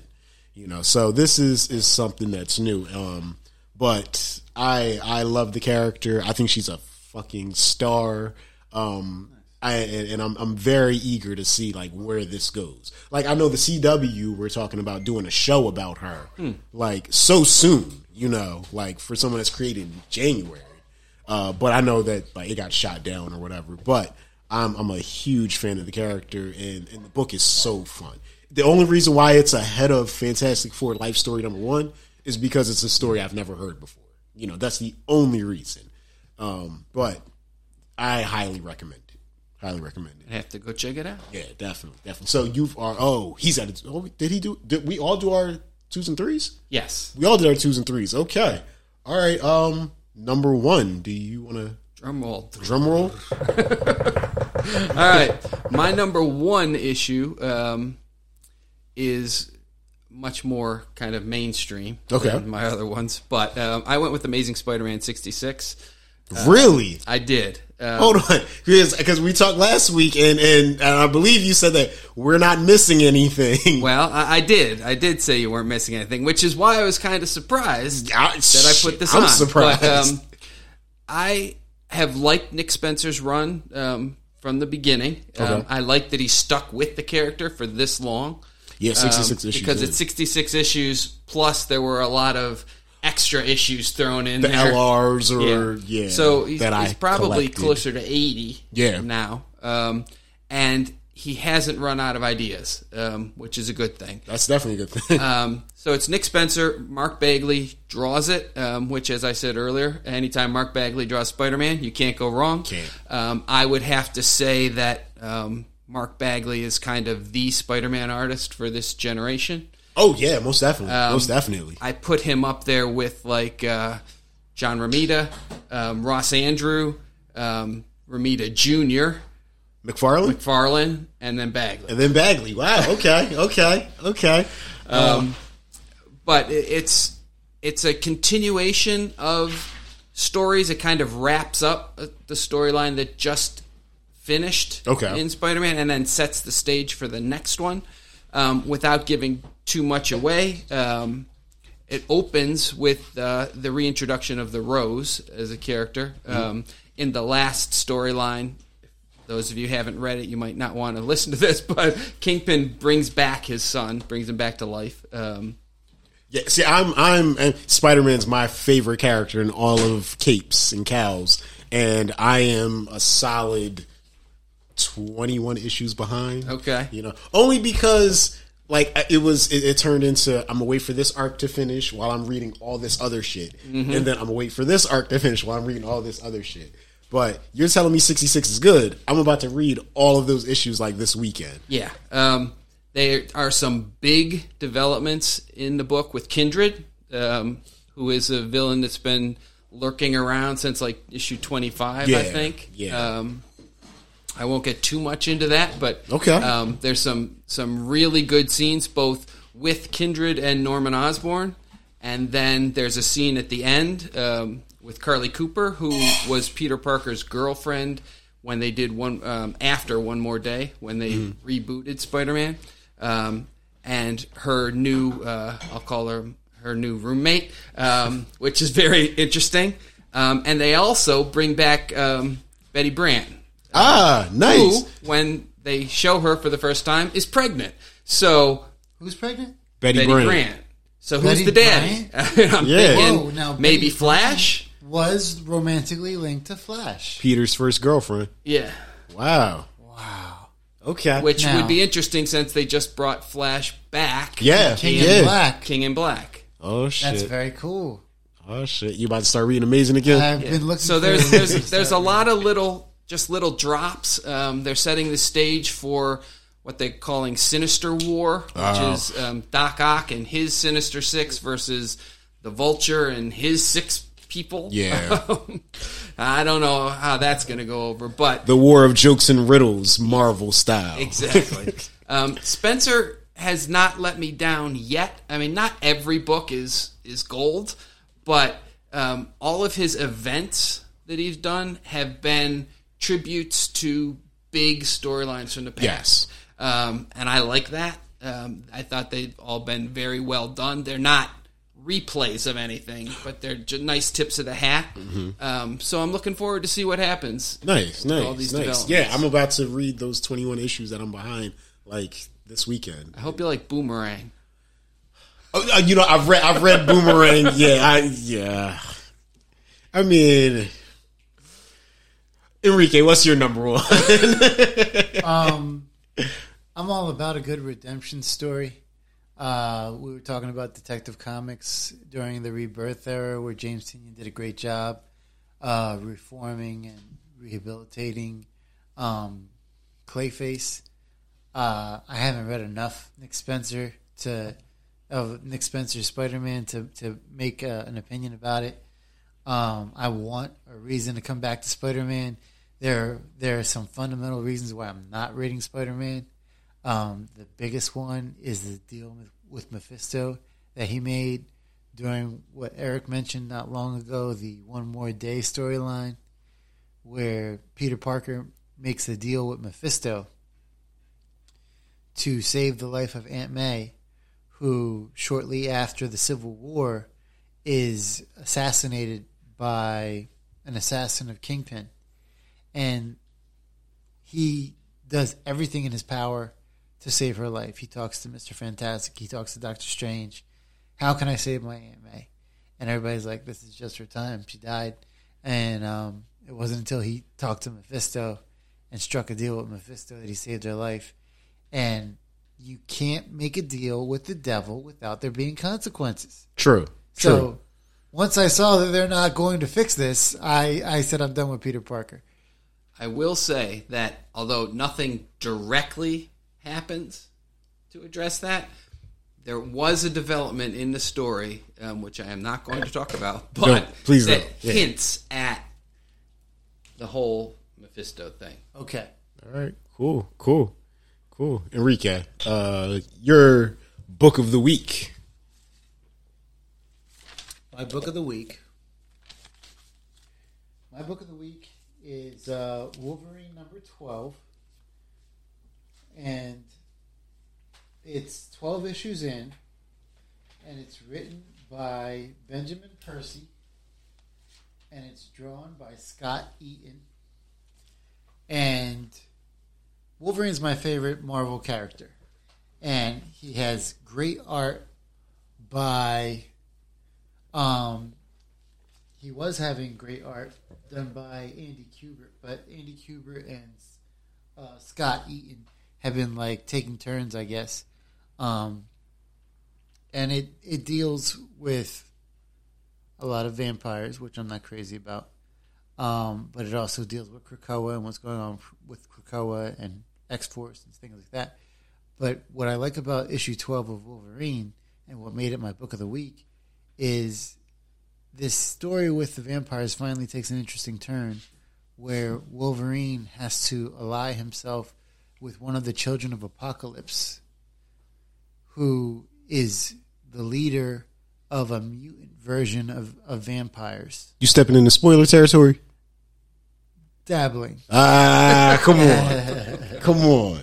you know, so this is, is something that's new. Um, but I, I love the character. I think she's a fucking star. Um, I, and, I'm, I'm very eager to see like where this goes. Like I know the CW we're talking about doing a show about her, like so soon, you know, like for someone that's created in January. Uh, but I know that like it got shot down or whatever. But I'm I'm a huge fan of the character, and, and the book is so fun. The only reason why it's ahead of Fantastic Four Life Story number one is because it's a story I've never heard before. You know, that's the only reason. Um, but I highly recommend it. Highly recommend it. I have to go check it out. Yeah, definitely, definitely. So you've are. Oh, he's at. A, oh, did he do? Did we all do our twos and threes? Yes. We all did our twos and threes. Okay. All right. Um, number one. Do you want to Drum roll. drum roll? All right. My number one issue um, is much more kind of mainstream Okay. than my other ones. But um, I went with Amazing Spider Man 66. really? I did. Um, Hold on, because we talked last week, and, and and I believe you said that we're not missing anything. Well, I, I did. I did say you weren't missing anything, which is why I was kind of surprised I- that I put this on. I'm on. surprised. But, um, I have liked Nick Spencer's run um, from the beginning. Um, I like that he stuck with the character for this long. yeah, sixty six um, issues because in. it's 66 issues plus there were a lot of extra issues thrown in the there. LRs or yeah. so he's, that I he's probably collected. closer to 80 Yeah. now um, and he hasn't run out of ideas um, which is a good thing That's definitely a good thing. Um, so it's Nick Spencer Mark Bagley draws it um, which as I said earlier anytime Mark Bagley draws Spider-Man you can't go wrong Can't. um, I would have to say that um, Mark Bagley is kind of the Spider-Man artist for this generation oh yeah, most definitely, Um, most definitely. I put him up there with like uh, John Romita, um, Ross Andru, um, Romita Jr., McFarlane McFarlane, and then Bagley. and then Bagley. Wow. Okay. Okay. Okay. But it's it's a continuation of stories. It kind of wraps up uh, the storyline that just finished Okay. in Spider-Man, and then sets the stage for the next one um, without giving too much away. Um, it opens with uh, the reintroduction of the Rose as a character um, in the last storyline. Those of you who haven't read it, you might not want to listen to this, but Kingpin brings back his son, brings him back to life. Um, Yeah, see, I'm I'm Spider-Man's my favorite character in all of capes and cowls, and I am a solid 21 issues behind. Okay. you know, only because like it was it, it turned into I'm gonna wait for this arc to finish while I'm reading all this other shit, Mm-hmm. and then I'm gonna wait for this arc to finish while I'm reading all this other shit. But you're telling me 66 is good. I'm about to read all of those issues like this weekend. Yeah. Um, there are some big developments in the book with Kindred, um, who is a villain that's been lurking around since like issue 25, I think. yeah. Um, I won't get too much into that, but Okay. um, there's some some really good scenes both with Kindred and Norman Osborn, and then there's a scene at the end um, with Carly Cooper, who was Peter Parker's girlfriend when they did one um, after One More Day when they rebooted Spider-Man, um, and her new uh, I'll call her her new roommate, um, which is very interesting. Um, and they also bring back um, Betty Brant. Ah, nice. Who, when they show her for the first time, is pregnant. So Who's pregnant? Betty, Betty Brant. Brant. So who's Betty the daddy? I'm Yeah. thinking Whoa, now maybe Betty Flash. Was romantically linked to Flash. Peter's first girlfriend. Yeah, Wow. Wow. Okay. which Now- would be interesting since they just brought Flash back. yeah. King yeah. in Black. King in Black. Oh shit. That's very cool. oh shit. You about to start reading Amazing again? I've been looking. So for there's it there's there's a lot of little just little drops. Um, they're setting the stage for what they're calling Sinister War, which Oh. is um, Doc Ock and his Sinister Six versus the Vulture and his six people. Yeah. I don't know how that's going to go over, but the War of Jokes and Riddles, Marvel style. Exactly. um, Spencer has not let me down yet. I mean, not every book is is gold, but um, all of his events that he's done have been tributes to big storylines from the past. Yes. Um, and I like that. Um, I thought they've all been very well done. They're not replays of anything, but they're just nice tips of the hat. Um, so I'm looking forward to see what happens. Nice, nice, all these nice. Yeah, I'm about to read those 21 issues that I'm behind, like this weekend. I hope you like Boomerang. Oh, uh, you know, I've read, I've read Boomerang. Yeah, I, yeah. I mean, Enrique, what's your number one? Um, I'm all about a good redemption story. Uh, we were talking about Detective Comics during the Rebirth era, where James Tynion did a great job uh, reforming and rehabilitating um, Clayface. Uh, I haven't read enough Nick Spencer to of Nick Spencer's Spider Man to to make uh, an opinion about it. Um, I want a reason to come back to Spider Man. There, there are some fundamental reasons why I'm not reading Spider Man. Um, the biggest one is the deal with, with Mephisto that he made during what Eric mentioned not long ago, the One More Day storyline, where Peter Parker makes a deal with Mephisto to save the life of Aunt May, who shortly after the Civil War is assassinated by an assassin of Kingpin. And he does everything in his power to save her life. He talks to Mr. Fantastic, he talks to Doctor Strange. How can I save my Aunt May? And everybody's like, this is just her time. She died. And um, it wasn't until he talked to Mephisto and struck a deal with Mephisto that he saved her life. And you can't make a deal with the devil without there being consequences. True. So True. once I saw that they're not going to fix this, I, I said I'm done with Peter Parker. I will say that although nothing directly happens to address that, there was a development in the story, um, which I am not going to talk about, but No, please that don't. Yeah. hints at the whole Mephisto thing. Okay. All right. Cool. Cool. Cool. Enrique, uh, your book of the week. My book of the week. My book of the week is uh, Wolverine number 12. And it's 12 issues in. And it's written by Benjamin Percy. And it's drawn by Scott Eaton. And Wolverine's my favorite Marvel character. And he has great art by um, he was having great art done by Andy Kubert, but Andy Kubert and uh, Scott Eaton have been like taking turns, I guess. Um, and it it deals with a lot of vampires, which I'm not crazy about. Um, but it also deals with Krakoa and what's going on with Krakoa and X Force and things like that. But what I like about issue 12 of Wolverine and what made it my book of the week is this story with the vampires finally takes an interesting turn where Wolverine has to ally himself with one of the children of Apocalypse, who is the leader of a mutant version of, of vampires. You stepping into spoiler territory? Dabbling. Ah, come on. come on.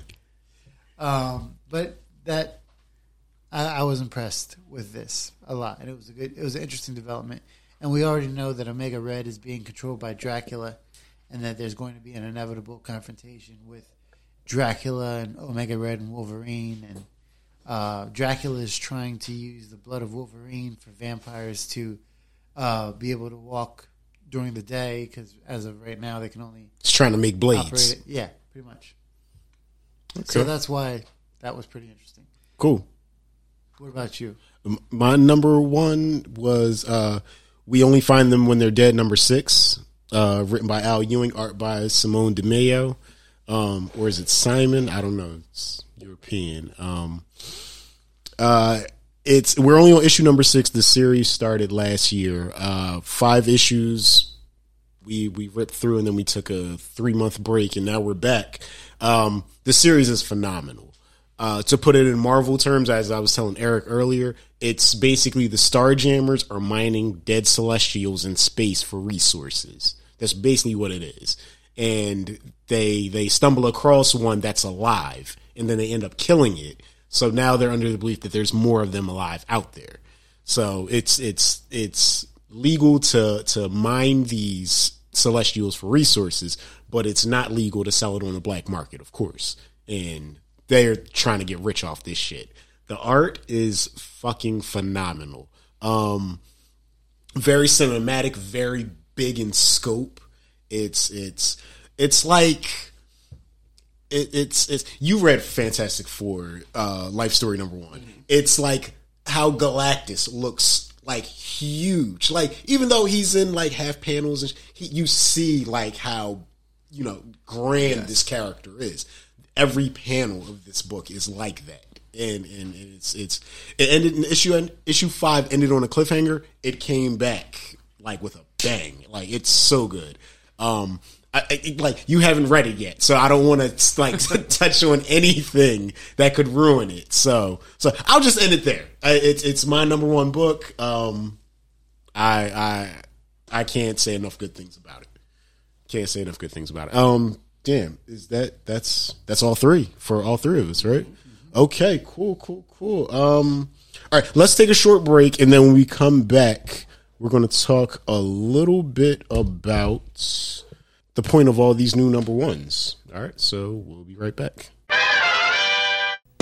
Um, but that I, I was impressed with this a lot, and it was a good, it was an interesting development. And we already know that Omega Red is being controlled by Dracula, and that there's going to be an inevitable confrontation with Dracula and Omega Red and Wolverine, and uh, Dracula is trying to use the blood of Wolverine for vampires to uh, be able to walk during the day because as of right now they can only It's trying to make blades. Yeah, pretty much. So that's why that was pretty interesting. Cool. What about you? My number one was uh, "We Only Find Them When They're Dead." Number six, uh, written by Al Ewing, art by Simone Di Meo, um, or is it Simon? I don't know. It's European. Um, uh, it's we're only on issue number six. The series started last year. Uh, five issues. We we ripped through and then we took a three month break and now we're back. Um, the series is phenomenal. Uh, to put it in Marvel terms, as I was telling Eric earlier, it's basically the Starjammers are mining dead Celestials in space for resources. That's basically what it is. And they they stumble across one that's alive, and then they end up killing it. So now they're under the belief that there's more of them alive out there. So it's it's it's legal to to mine these celestials for resources, but it's not legal to sell it on the black market, of course. And they're trying to get rich off this shit. The art is fucking phenomenal. Um very cinematic, very big in scope. It's it's it's like it, it's it's you read Fantastic Four, uh, Life Story number one. It's like how Galactus looks like huge. Like even though he's in like half panels, and he, you see like how you know grand this character is. Every panel of this book is like that, and and it's it's it ended in issue issue five ended on a cliffhanger. It came back like with a bang. Like it's so good. Um, I, I, like you haven't read it yet, so I don't want to like touch on anything that could ruin it. So, so I'll just end it there. It's it's my number one book. Um, I I I can't say enough good things about it. Can't say enough good things about it. Um, damn, is that that's that's all three for all three of us, right? Okay, cool, cool, cool. Um, all right, let's take a short break, and then when we come back, we're going to talk a little bit about the point of all these new number ones. All right, so we'll be right back.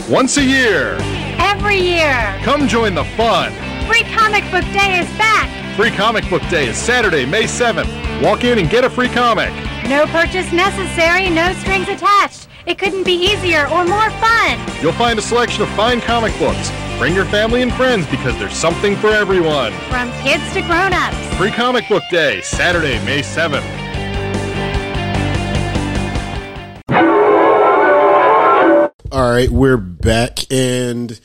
Once a year, Every year, come join the fun. Free Comic Book Day is back. Free Comic Book Day is Saturday, May 7th. Walk in and get a free comic. No purchase necessary, no strings attached. It couldn't be easier or more fun. You'll find a selection of fine comic books. Bring your family and friends because there's something for everyone. From kids to grown-ups. Free Comic Book Day, Saturday, May 7th. All right, we're back, and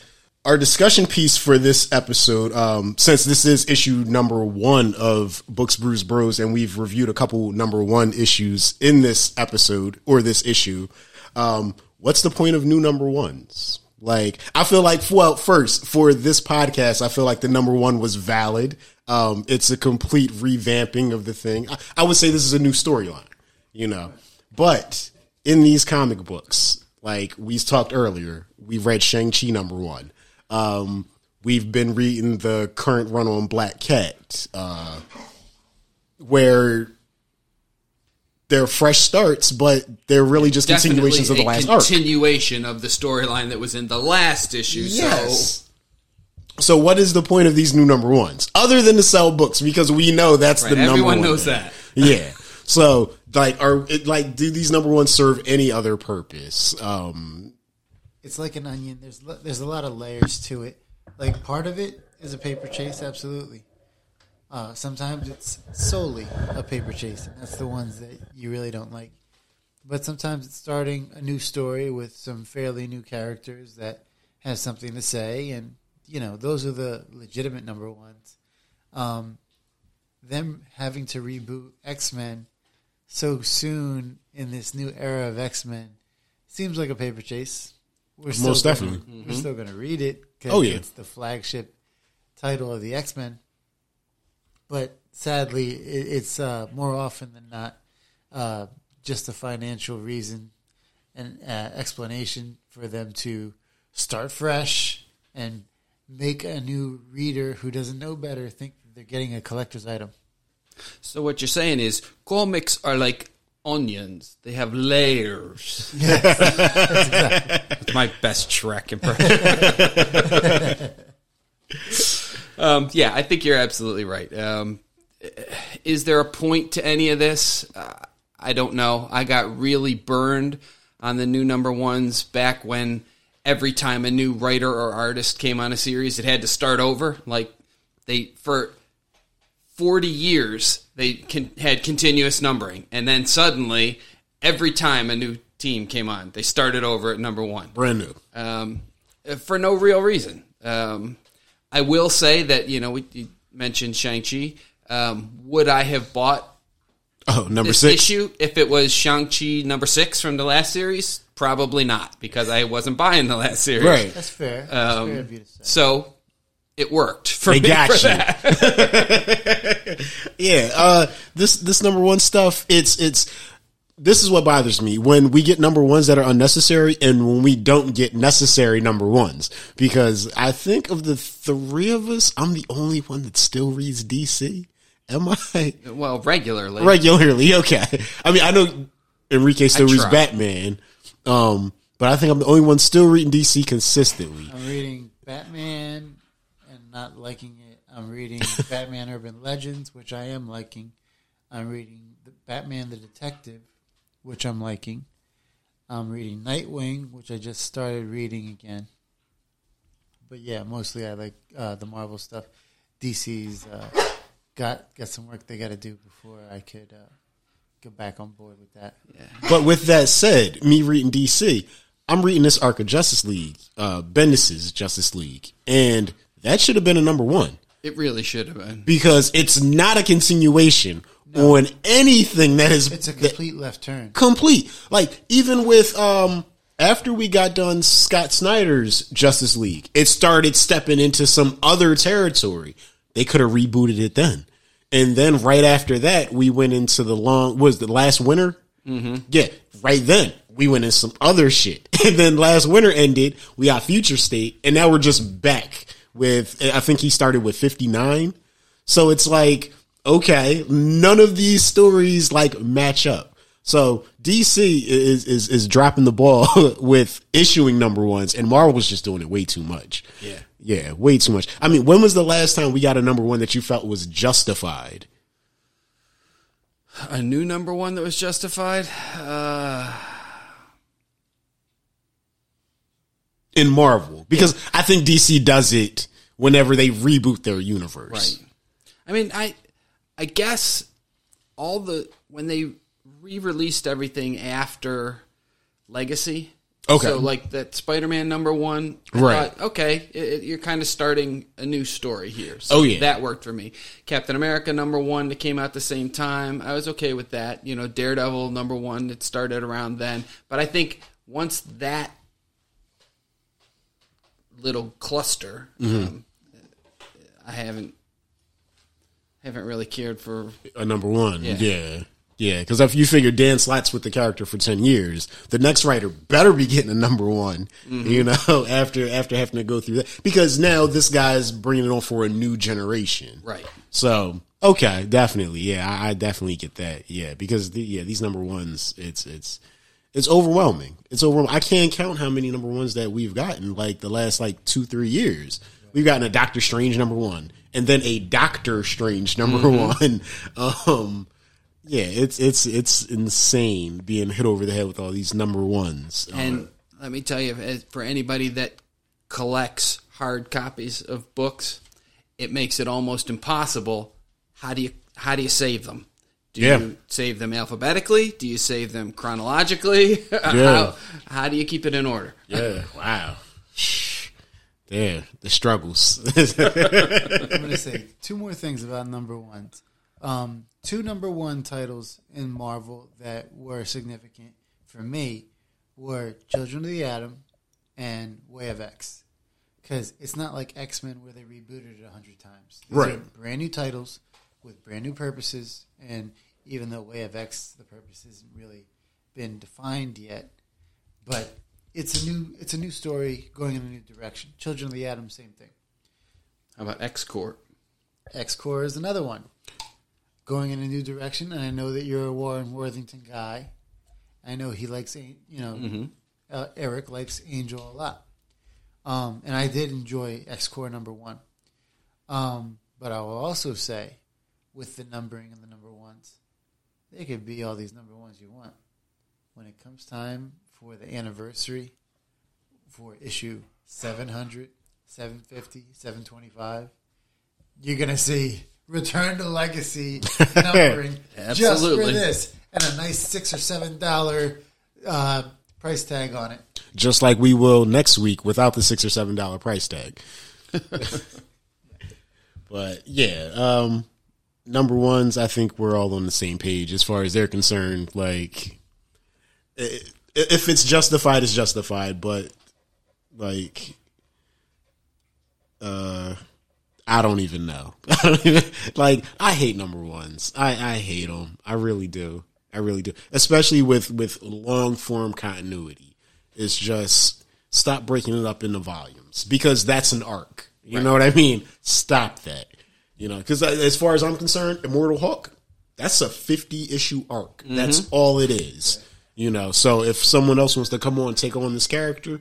our discussion piece for this episode, um, since this is issue number one of Books Brews Bros, and we've reviewed a couple number one issues in this episode or this issue, um, what's the point of new number ones? Like, I feel like, well, first for this podcast, I feel like the number one was valid. Um, it's a complete revamping of the thing. I, I would say this is a new storyline, you know, but in these comic books, like we talked earlier, we've read Shang-Chi number one. Um, we've been reading the current run on Black Cat, uh, where they're fresh starts, but they're really just continuations of the Definitely last a arc. continuation of the storyline that was in the last issue. Yes. So what is the point of these new number ones other than to sell books? Because we know that's So the right, number everyone one knows thing. that. Yeah. So like, are it, like do these number ones serve any other purpose? Um, It's like an onion. There's there's a lot of layers to it. Like part of it is a paper chase, absolutely. Uh, sometimes it's solely a paper chase, and that's the ones that you really don't like. But sometimes it's starting a new story with some fairly new characters that has something to say, and you know those are the legitimate number ones. Um, them having to reboot X Men so soon in this new era of X Men seems like a paper chase. We're Most gonna- definitely. we're still going to read it because Oh, yeah. it's the flagship title of the X Men. But sadly, it, it's uh, more often than not uh, just a financial reason and uh, explanation for them to start fresh and make a new reader who doesn't know better think they're getting a collector's item. So what you're saying is comics are like onions. They have layers. That's my best Shrek impression. um, yeah, I think you're absolutely right. Um, is there a point to any of this? Uh, I don't know. I got really burned on the new number ones back when every time a new writer or artist came on a series, it had to start over. Like they for forty years they con- had continuous numbering, and then suddenly every time a new team came on, they started over at number one Brand new. um, for no real reason. Um, I will say that you know we you mentioned Shang Chi. Um, would I have bought Oh, number this six. issue if it was Shang Chi number six from the last series? Probably not, because I wasn't buying the last series. Right. That's fair. That's Um, fair of you to say. So it worked for They me got for you. that. Yeah, uh, this this number one stuff. It's it's this is what bothers me when we get number ones that are unnecessary, and when we don't get necessary number ones. Because I think of the three of us, I'm the only one that still reads DC. Am I Well, regularly. regularly? Okay. I mean, I know Enrique still reads. Batman, um, but I think I'm the only one still reading DC consistently. I'm reading Batman and not liking it. I'm reading Batman Urban Legends, which I am liking. I'm reading the Batman the Detective, which I'm liking. I'm reading Nightwing, which I just started reading again. But yeah, mostly I like uh, the Marvel stuff. DC's uh, got got some work they got to do before I could uh, get back on board with that. Yeah. But with that said, me reading DC, I'm reading this arc of Justice League, uh, Bendis's Justice League, and that should have been a number one It really should have been. because it's not a continuation on anything that is It's a that- complete left turn. complete. Like even with um after we got done Scott Snyder's Justice League, it started stepping into some other territory. They could have rebooted it then. And then right after that, we went into the long was the last winter. Mm-hmm. Yeah, right then we went into some other shit. And then last winter ended, we got Future State, and now we're just back with. I think he started with fifty nine. So it's like, okay, none of these stories like match up. So DC is is is dropping the ball with issuing number ones, and Marvel's just doing it way too much. Yeah. yeah, way too much. I mean, when was the last time we got a number one that you felt was justified? A new number one that was justified. Uh, in Marvel because I think DC does it whenever they reboot their universe. Right. I mean, I I guess all the when they re-released everything after Legacy. Okay. So like that Spider-Man number one, I Right. thought, okay, it, it- you're kind of starting a new story here. So Oh, yeah. that worked for me. Captain America number one that came out the same time, I was okay with that. You know, Daredevil number one that started around then. But I think once that little cluster, Mm-hmm. um, I haven't haven't really cared for A number one. Yeah. Yeah. Yeah. Because if you figure Dan Slott's with the character for 10 years, the next writer better be getting a number one, mm-hmm. you know, after, after having to go through that. Because now this guy's bringing it on for a new generation. right. So, okay, definitely. Yeah, I, I definitely get that. Yeah, because the, yeah, these number ones, it's it's it's overwhelming. It's overwhelming. I can't count how many number ones that we've gotten like the last like two three years. We've gotten a Doctor Strange number one, and then a Doctor Strange number one. Um, yeah, it's it's it's insane being hit over the head with all these number ones. And let me tell you, for anybody that collects hard copies of books, it makes it almost impossible. How do you how do you save them? Do Yeah. you save them alphabetically? Do you save them chronologically? Yeah. how, how do you keep it in order? yeah, wow. Yeah, the struggles. I'm going to say two more things about number ones. Um, two number one titles in Marvel that were significant for me were Children of the Atom and Way of X. Because it's not like X Men where they rebooted it a hundred times. These Right. brand new titles with brand new purposes. And even though Way of X, the purpose hasn't really been defined yet, but it's a new it's a new story going in a new direction. Children of the Atom, same thing. How about X Corp? X Corp is another one. going in a new direction, and I know that you're a Warren Worthington guy. I know he likes, you know, uh, Eric likes Angel a lot. Um, and I did enjoy X Corp number one. Um, but I will also say, with the numbering and the number ones, they could be all these number ones you want. When it comes time for the anniversary for issue 700, 750, 725, you're going to see Return to Legacy numbering just for this and a nice six or seven dollar uh, price tag on it. Just like we will next week without the six or seven dollar price tag. but yeah, um, number ones, I think we're all on the same page as far as they're concerned. Like, i- if it's justified, it's justified. But like, uh, I don't even know. I don't even, like, I hate number ones. I I hate them. I really do. I really do. Especially with with long form continuity. It's just stop breaking it up into volumes because that's an arc. You know what I mean? Stop that. You know, because as far as I'm concerned, Immortal Hulk, that's a 50 issue arc. That's all it is. You know, so if someone else wants to come on and take on this character,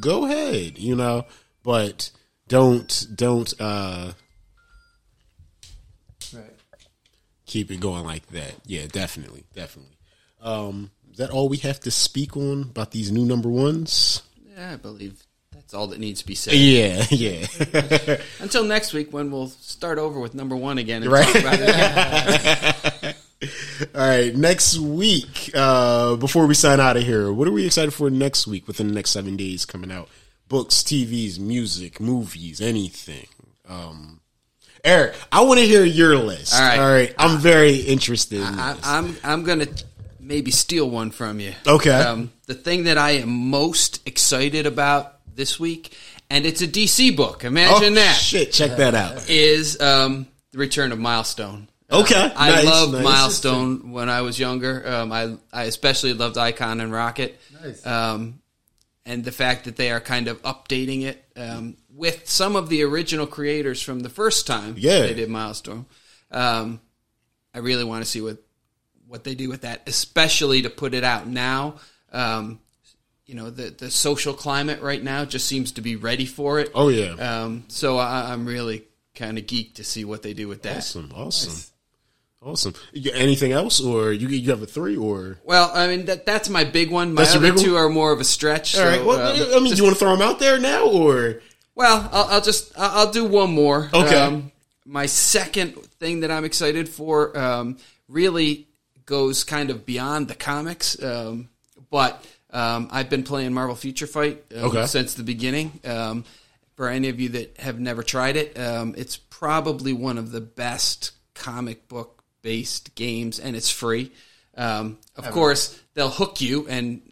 go ahead. You know, but don't don't uh Right. keep it going like that. Yeah, definitely, definitely. Um, is that all we have to speak on about these new number ones? Yeah, I believe that's all that needs to be said. Yeah, yeah. Until next week when we'll start over with number one again and Right. talk about it again. All right, next week, uh, before we sign out of here, what are we excited for next week within the next seven days coming out? Books, TVs, music, movies, anything. Um, Eric, I want to hear your list. All right. All right. I'm very interested in I, this. I'm I'm gonna maybe steal one from you. Okay. Um, the thing that I am most excited about this week, and it's a DC book. Imagine oh, that shit, check that out. is um, the return of Milestone. Okay. I nice, loved nice. Milestone when I was younger. Um, I I especially loved Icon and Rocket. Nice. Um, and the fact that they are kind of updating it um, with some of the original creators from the first time Yeah. they did Milestone. Um, I really want to see what what they do with that, especially to put it out now. Um, you know, the the social climate right now just seems to be ready for it. Oh, yeah. Um, so I, I'm really kind of geeked to see what they do with that. Awesome, awesome. Awesome. You, anything else, or you you have a three, or Well, I mean that that's my big one. My That's other two one? are more of a stretch. all right? so, Well, uh, I mean, do you want to throw them out there now, or Well, I'll, I'll just I'll, do one more. Um, Okay. my second thing that I'm excited for um, really goes kind of beyond the comics, um, but um, I've been playing Marvel Future Fight um, Okay. since the beginning. Um, for any of you that have never tried it, um, it's probably one of the best comic book based games, and it's free. Um, of course, they'll hook you and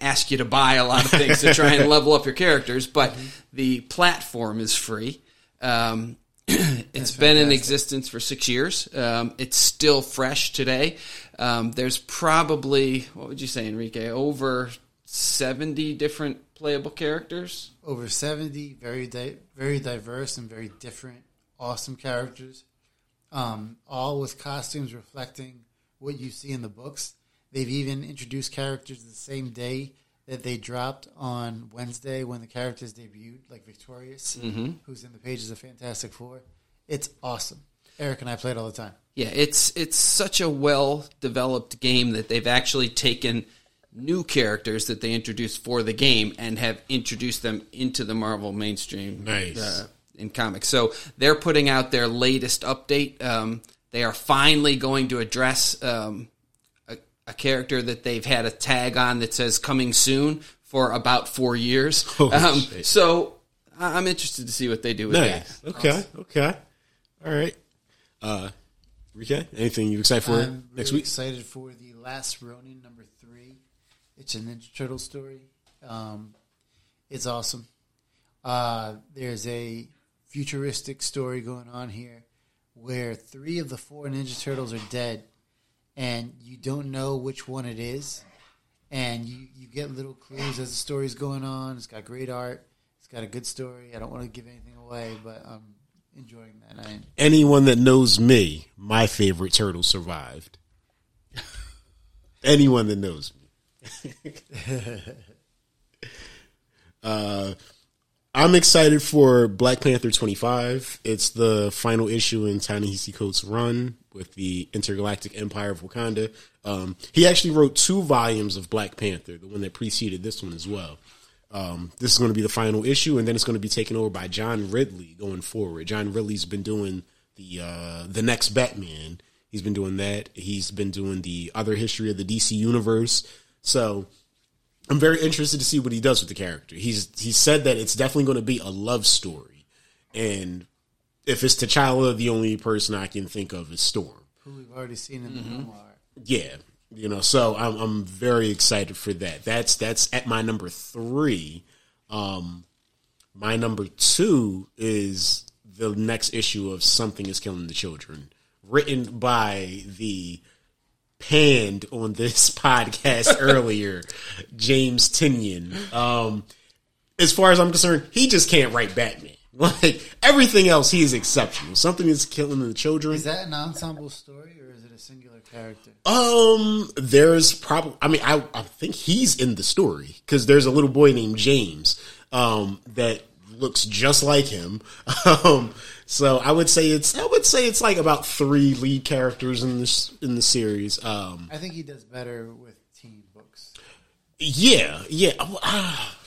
ask you to buy a lot of things to try and level up your characters, but the platform is free. Um, it's been in existence for six years. Um, it's still fresh today. Um, there's probably what would you say, Enrique? Over seventy different playable characters. over 70 very di- very diverse and very different awesome characters um, all with costumes reflecting what you see in the books. They've even introduced characters the same day that they dropped on wednesday when the characters debuted like victorious who's in the pages of fantastic four. It's awesome. Eric and i played all the time. Yeah, it's it's such a well developed game that they've actually taken new characters that they introduced for the game and have introduced them into the Marvel mainstream. Nice. uh, in comics. So they're putting out their latest update. Um, they are finally going to address um, a, a character that they've had a tag on that says "coming soon" for about four years. Oh, um, so I- I'm interested to see what they do with that. nice? Okay, okay, all right. Uh, Rika, anything you excited for I'm next really week? excited for the last Ronin number three. It's a Ninja Turtle story. Um, it's awesome. Uh, there's a futuristic story going on here where three of the four Ninja Turtles are dead, and you don't know which one it is. And you, you get little clues as the story's going on. It's got great art. It's got a good story. I don't want to give anything away, but I'm enjoying that. I, Anyone that knows me, my favorite turtle survived. Anyone that knows me. uh, I'm excited for Black Panther 25. It's the final issue in Ta-Nehisi Coates' run with the Intergalactic Empire of Wakanda. Um, he actually wrote two volumes of Black Panther, the one that preceded this one as well. Um, this is going to be the final issue, and then it's going to be taken over by John Ridley going forward. John Ridley's been doing the uh, the next Batman. He's been doing that. He's been doing the other history of the DC universe. So I'm very interested to see what he does with the character. He's he said that it's definitely going to be a love story, and if it's T'Challa, the only person I can think of is Storm. who we've already seen in the memoir. Yeah, you know, so I'm I'm very excited for that. That's that's at my number three. Um, my number two is the next issue of Something Is Killing the Children, written by the panned on this podcast earlier, James Tynion. Um, as far as I'm concerned, he just can't write Batman. Like everything else, he is exceptional. Something is killing the children. Is that an ensemble story or is it a singular character? Um, there's probably. I mean, I I think he's in the story because there's a little boy named James, um, that looks just like him. Um, so I would say it's I would say it's like about three lead characters in this in the series. Um, I think he does better with teen books. yeah, yeah. Ah,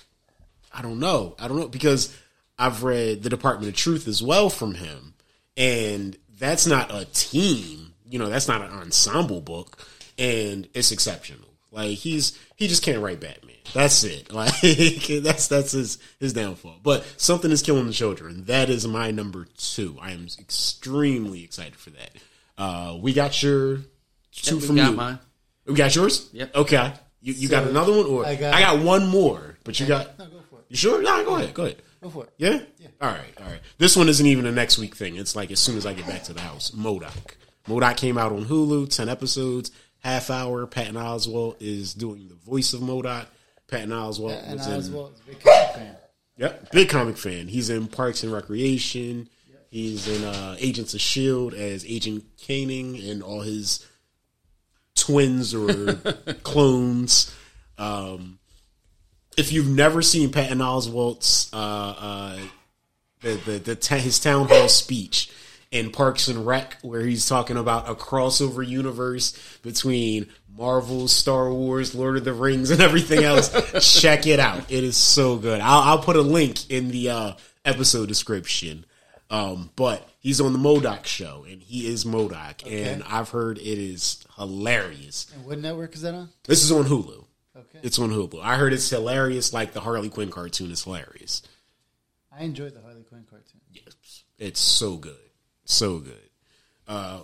I don't know. I don't know because I've read the Department of Truth as well from him, and that's not a team. You know, that's not an ensemble book, and it's exceptional. Like he's he just can't write Batman. That's it. Like that's that's his his downfall. But something is killing the children. That is my number two. I am extremely excited for that. Uh, we got your two we from got you. mine. We got yours. Yep. Okay. You you got another one, or I I got, got- one more, but you got. No, go for it. You sure? No, go ahead. Go ahead. Go for it. Yeah? All right, all right. This one isn't even a next week thing. It's like as soon as I get back to the house. MODOK. MODOK came out on Hulu, 10 episodes, half hour. Patton Oswalt is doing the voice of MODOK. Patton Oswalt was Oswald in. big comic fan. Yep, big comic fan. He's in Parks and Recreation. He's in uh, Agents of S.H.I.E.L.D. as Agent Koenig and all his twins or clones. Um, if you've never seen Patton Oswalt's uh, uh, the the, the ta- his town hall speech in Parks and Rec, where he's talking about a crossover universe between Marvel, Star Wars, Lord of the Rings, and everything else, check it out. It is so good. I'll, I'll put a link in the uh, episode description. Um, but he's on the MODOK show, and he is MODOK, and I've heard it is hilarious. And what network is that on? This is on Hulu. Okay. It's on Hulu. I heard it's hilarious, like the Harley Quinn cartoon is hilarious. I enjoyed the Harley Quinn cartoon. Yes, it's so good, so good. Uh,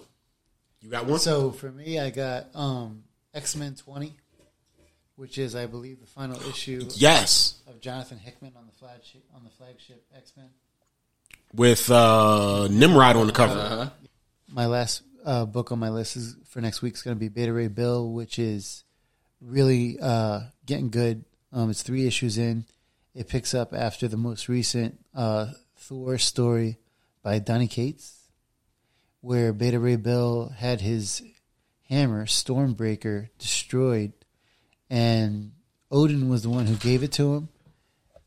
you got one? So for me, I got um, X Men 20, which is, I believe, the final issue yes, of Jonathan Hickman on the flagship on the flagship X Men. with uh, Nimrod on the cover. Uh-huh. My last uh, book on my list is for next week is going to be Beta Ray Bill, which is really uh, getting good. Um, it's three issues in. It picks up after the most recent uh, Thor story by Donny Cates, where Beta Ray Bill had his hammer, Stormbreaker, destroyed, and Odin was the one who gave it to him.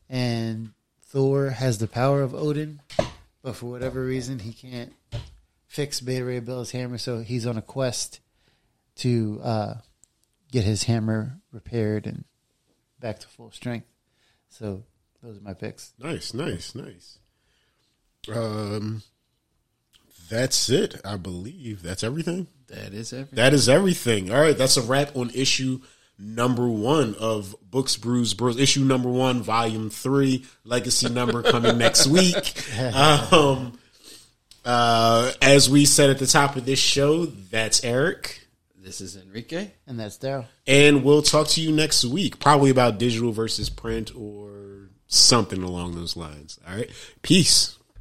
And Thor has the power of Odin, but for whatever reason, he can't fix Beta Ray Bill's hammer, so he's on a quest to uh, get his hammer repaired and back to full strength. So those are my picks. Nice, nice, nice. Um, that's it. I believe that's everything. That is everything. That is everything. All right, that's a wrap on issue number one of Books Brews Bros. Issue number one, volume three, legacy number coming next week. Um, uh, as we said at the top of this show, that's Eric. This is Enrique. And that's Darryl. And we'll talk to you next week, probably about digital versus print or something along those lines. All right. Peace.